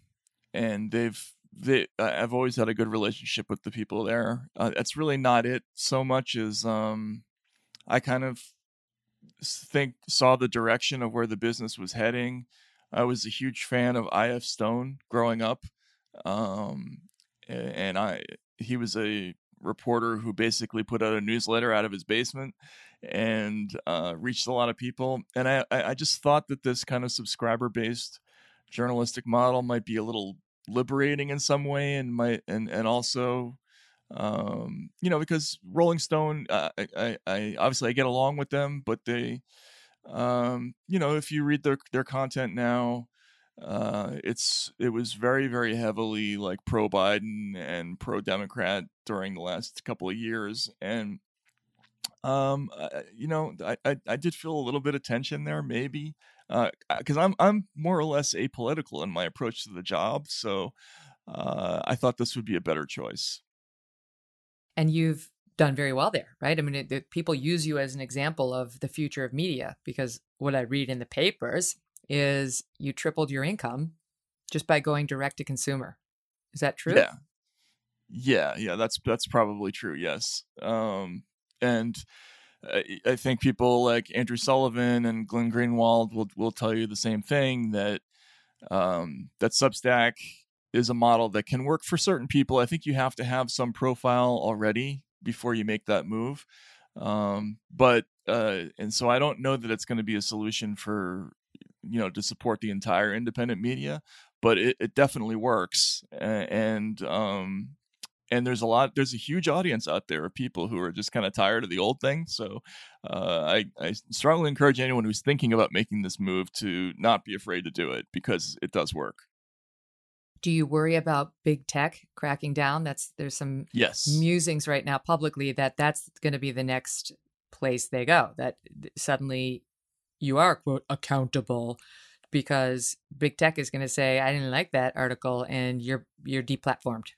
and they've they I've always had a good relationship with the people there. Uh, that's really not it so much as um, I kind of think saw the direction of where the business was heading. I was a huge fan of I.F. Stone growing up, um, and I he was a reporter who basically put out a newsletter out of his basement and uh, reached a lot of people. And I, I just thought that this kind of subscriber based journalistic model might be a little liberating in some way and might and and also um, you know because rolling stone uh, I, I obviously i get along with them but they um, you know if you read their their content now uh, it's it was very very heavily like pro Biden and pro Democrat during the last couple of years, and um, you know, I, I, I did feel a little bit of tension there, maybe, because uh, I'm I'm more or less apolitical in my approach to the job, so uh, I thought this would be a better choice. And you've done very well there, right? I mean, it, it, people use you as an example of the future of media because what I read in the papers is you tripled your income just by going direct to consumer. Is that true? Yeah. Yeah, yeah, that's that's probably true. Yes. Um and I, think people like Andrew Sullivan and Glenn Greenwald will will tell you the same thing that um that Substack is a model that can work for certain people. I think you have to have some profile already before you make that move. Um, but uh, and so I don't know that it's going to be a solution for you know to support the entire independent media but it, it definitely works and um and there's a lot there's a huge audience out there of people who are just kind of tired of the old thing so uh, I, I strongly encourage anyone who's thinking about making this move to not be afraid to do it because it does work. Do you worry about big tech cracking down? That's there's some yes. musings right now publicly that that's going to be the next place they go that suddenly you are quote accountable because big tech is going to say i didn't like that article and you're you're deplatformed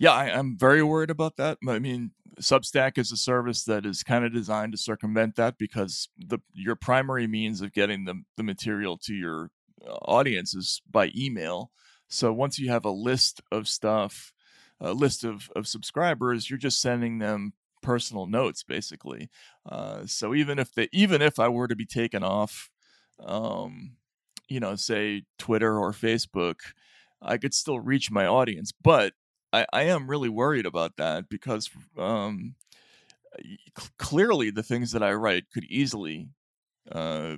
yeah, I, am very worried about that. I mean, Substack is a service that is kind of designed to circumvent that because the your primary means of getting the the material to your uh, audience is by email. So once you have a list of stuff, a list of of subscribers, you're just sending them personal notes basically. Uh, so even if they even if I were to be taken off, um, you know, say Twitter or Facebook, I could still reach my audience, but I, I am really worried about that because um, clearly the things that I write could easily uh,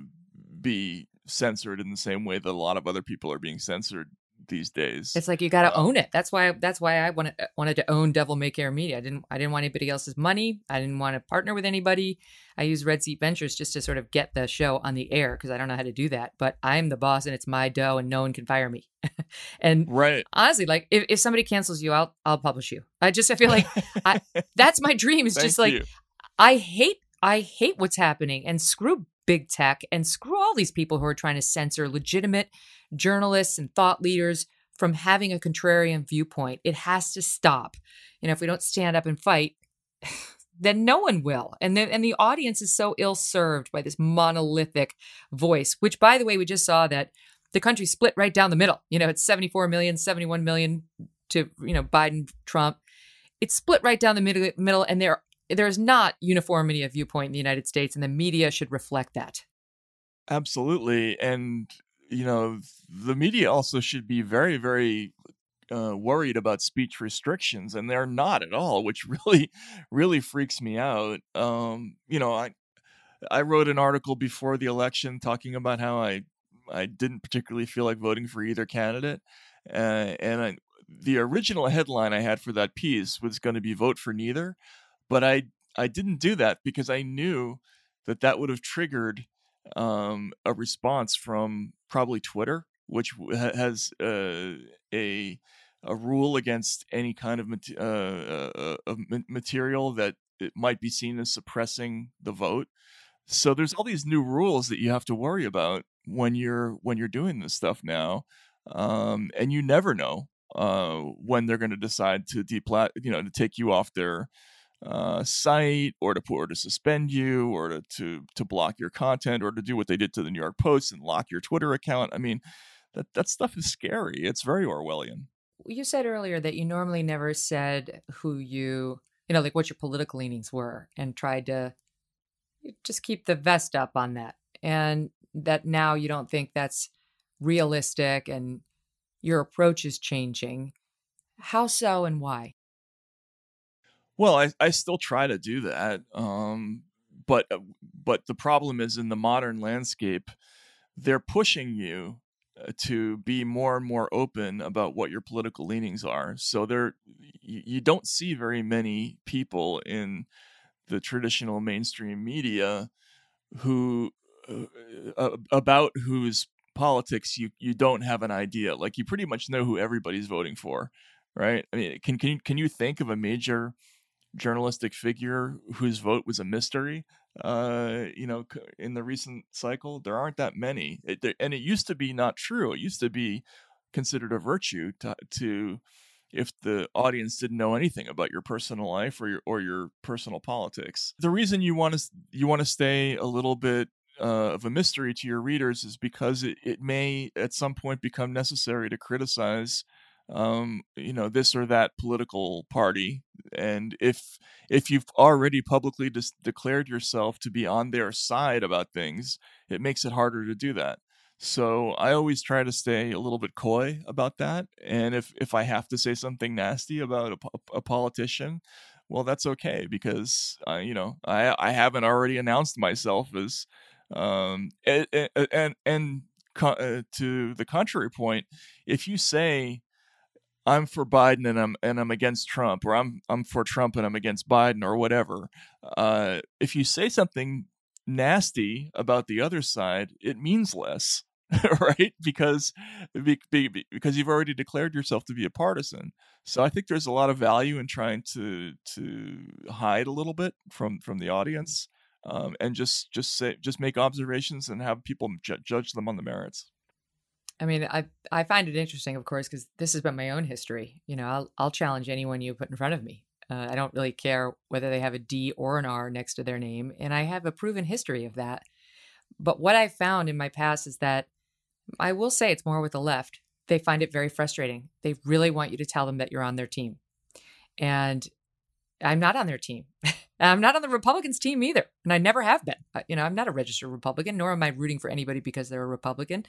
be censored in the same way that a lot of other people are being censored these days. It's like you got to um, own it. That's why. That's why I wanted uh, wanted to own Devil May Care Media. I didn't. I didn't want anybody else's money. I didn't want to partner with anybody. I use Red Seat Ventures just to sort of get the show on the air because I don't know how to do that. But I'm the boss and it's my dough, and no one can fire me. and right, honestly, like if, if somebody cancels you, I'll I'll publish you. I just I feel like I, that's my dream. Is just like you. I hate I hate what's happening and screw big tech and screw all these people who are trying to censor legitimate journalists and thought leaders from having a contrarian viewpoint. It has to stop. You know, if we don't stand up and fight, then no one will. And the, and the audience is so ill served by this monolithic voice, which, by the way, we just saw that the country split right down the middle. You know, it's 74 million, 71 million to, you know, Biden, Trump. It's split right down the middle, middle and there there's not uniformity of viewpoint in the United States, and the media should reflect that. Absolutely. And you know, the media also should be very, very uh, worried about speech restrictions, and they're not at all, which really, really freaks me out. Um, you know, I I wrote an article before the election talking about how I I didn't particularly feel like voting for either candidate, uh, and I, the original headline I had for that piece was going to be "Vote for Neither," but I I didn't do that because I knew that that would have triggered um, a response from probably Twitter, which has uh, a a rule against any kind of, mat- uh, uh, uh material that it might be seen as suppressing the vote. So there's all these new rules that you have to worry about when you're when you're doing this stuff now, um, and you never know uh, when they're going to decide to deplat, you know, to take you off their uh, site or to or to suspend you or to, to to block your content or to do what they did to the New York Post and lock your Twitter account. I mean, that that stuff is scary. It's very Orwellian. You said earlier that you normally never said who you you know like what your political leanings were and tried to just keep the vest up on that and that now you don't think that's realistic and your approach is changing how so and why well, I, I still try to do that. Um, but uh, but the problem is in the modern landscape, they're pushing you uh, to be more and more open about what your political leanings are. So there, you don't see very many people in the traditional mainstream media who uh, uh, about whose politics you you don't have an idea. Like you pretty much know who everybody's voting for, right? I mean, can can can you think of a major journalistic figure whose vote was a mystery uh you know in the recent cycle there aren't that many. It, there, and it used to be not true. It used to be considered a virtue to, to if the audience didn't know anything about your personal life or your or your personal politics. The reason you want to you want to stay a little bit uh, of a mystery to your readers is because it, it may at some point become necessary to criticize um, you know this or that political party and if if you've already publicly dis- declared yourself to be on their side about things it makes it harder to do that. So i always try to stay a little bit coy about that and if if i have to say something nasty about a, a politician well that's okay because uh, you know i i haven't already announced myself as um and and, and uh, to the contrary point if you say I'm for Biden and I'm and I'm against Trump, or I'm I'm for Trump and I'm against Biden, or whatever. Uh, if you say something nasty about the other side, it means less, right? Because be, be, because you've already declared yourself to be a partisan. So I think there's a lot of value in trying to to hide a little bit from from the audience, um, and just just say just make observations and have people ju- judge them on the merits. I mean, I I find it interesting, of course, because this has been my own history. You know, I'll I'll challenge anyone you put in front of me. Uh, I don't really care whether they have a D or an R next to their name, and I have a proven history of that. But what I've found in my past is that I will say it's more with the left. They find it very frustrating. They really want you to tell them that you're on their team, and I'm not on their team. I'm not on the Republicans' team either, and I never have been. You know, I'm not a registered Republican, nor am I rooting for anybody because they're a Republican.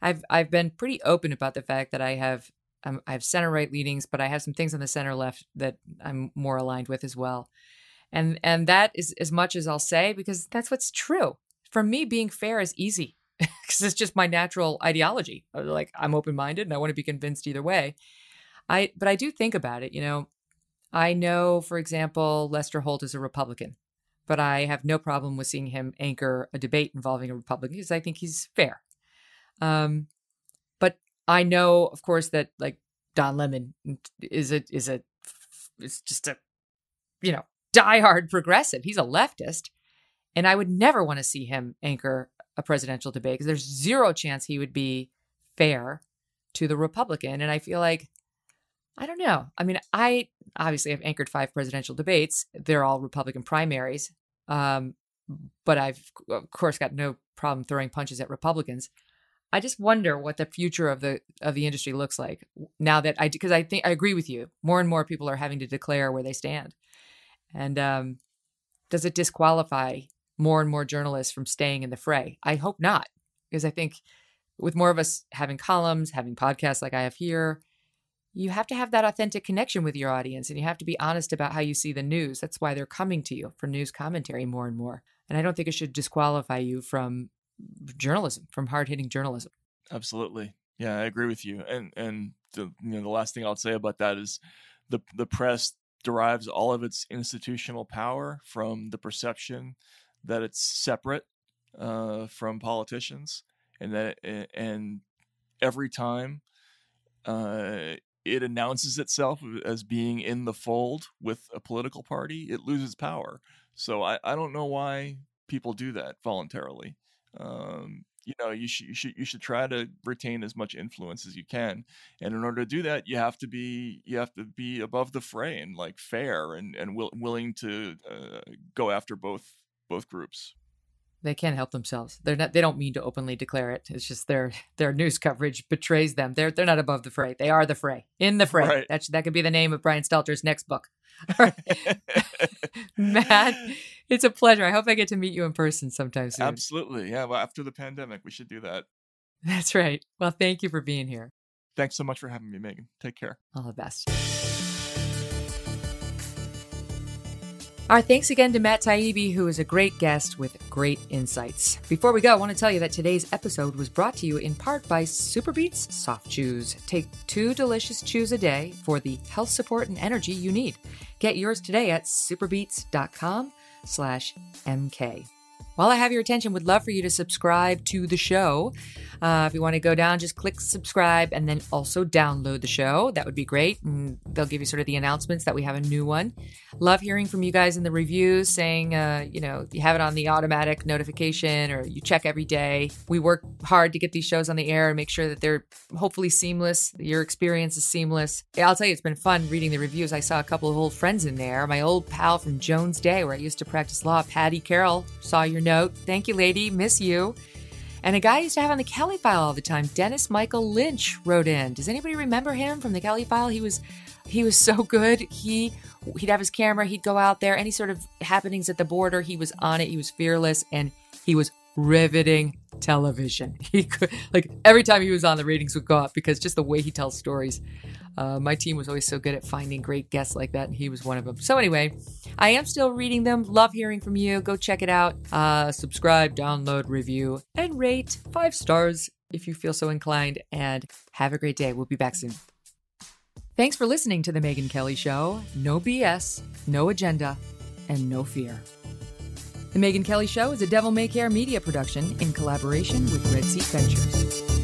I've I've been pretty open about the fact that I have um, I have center right leanings, but I have some things on the center left that I'm more aligned with as well. And and that is as much as I'll say because that's what's true. For me, being fair is easy because it's just my natural ideology. Uh, like I'm open minded and I want to be convinced either way. I but I do think about it. You know, I know, for example, Lester Holt is a Republican, but I have no problem with seeing him anchor a debate involving a Republican because I think he's fair. Um, but I know, of course, that like Don Lemon is a is a is just a you know diehard progressive. He's a leftist, and I would never want to see him anchor a presidential debate because there's zero chance he would be fair to the Republican. And I feel like I don't know. I mean, I obviously have anchored five presidential debates. They're all Republican primaries. Um, but I've of course got no problem throwing punches at Republicans. I just wonder what the future of the of the industry looks like now that I because I think I agree with you. More and more people are having to declare where they stand, and um, does it disqualify more and more journalists from staying in the fray? I hope not, because I think with more of us having columns, having podcasts like I have here, you have to have that authentic connection with your audience, and you have to be honest about how you see the news. That's why they're coming to you for news commentary more and more. And I don't think it should disqualify you from journalism, from hard hitting journalism. Absolutely. Yeah, I agree with you. And and the you know the last thing I'll say about that is the the press derives all of its institutional power from the perception that it's separate uh, from politicians, and that and every time uh, it announces itself as being in the fold with a political party, it loses power. So I, I don't know why people do that voluntarily um, you know you should you should you should try to retain as much influence as you can and in order to do that you have to be you have to be above the fray and like fair and and will, willing to uh, go after both both groups they can't help themselves they're not they don't mean to openly declare it it's just their their news coverage betrays them they're they're not above the fray they are the fray in the fray right. that that could be the name of Brian Stelter's next book Matt, it's a pleasure. I hope I get to meet you in person sometime soon. Absolutely. Yeah. Well, after the pandemic, we should do that. That's right. Well, thank you for being here. Thanks so much for having me, Megyn. Take care. All the best. Our thanks again to Matt Taibbi, who is a great guest with great insights. Before we go, I want to tell you that today's episode was brought to you in part by SuperBeets Soft Chews. Take two delicious chews a day for the health support and energy you need. Get yours today at superbeets.com slash MK. While I have your attention, would love for you to subscribe to the show. Uh, if you want to go down, just click subscribe and then also download the show. That would be great. And they'll give you sort of the announcements that we have a new one. Love hearing from you guys in the reviews saying, uh, you know, you have it on the automatic notification or you check every day. We work hard to get these shows on the air and make sure that they're hopefully seamless. Your experience is seamless. I'll tell you, it's been fun reading the reviews. I saw a couple of old friends in there. My old pal from Jones Day, where I used to practice law, Patty Carroll, saw your note. Thank you, lady. Miss you. And a guy I used to have on the Kelly file all the time, Dennis Michael Lynch, wrote in. Does anybody remember him from the Kelly file? He was he was so good. He he'd have his camera, he'd go out there, any sort of happenings at the border, he was on it, he was fearless, and he was riveting television. He could like every time he was on, the ratings would go up because just the way he tells stories. Uh, my team was always so good at finding great guests like that, and he was one of them. So, anyway, I am still reading them. Love hearing from you. Go check it out. Uh, subscribe, download, review, and rate five stars if you feel so inclined. And have a great day. We'll be back soon. Thanks for listening to The Megyn Kelly Show. No BS, no agenda, and no fear. The Megyn Kelly Show is a Devil May Care media production in collaboration with Red Seat Ventures.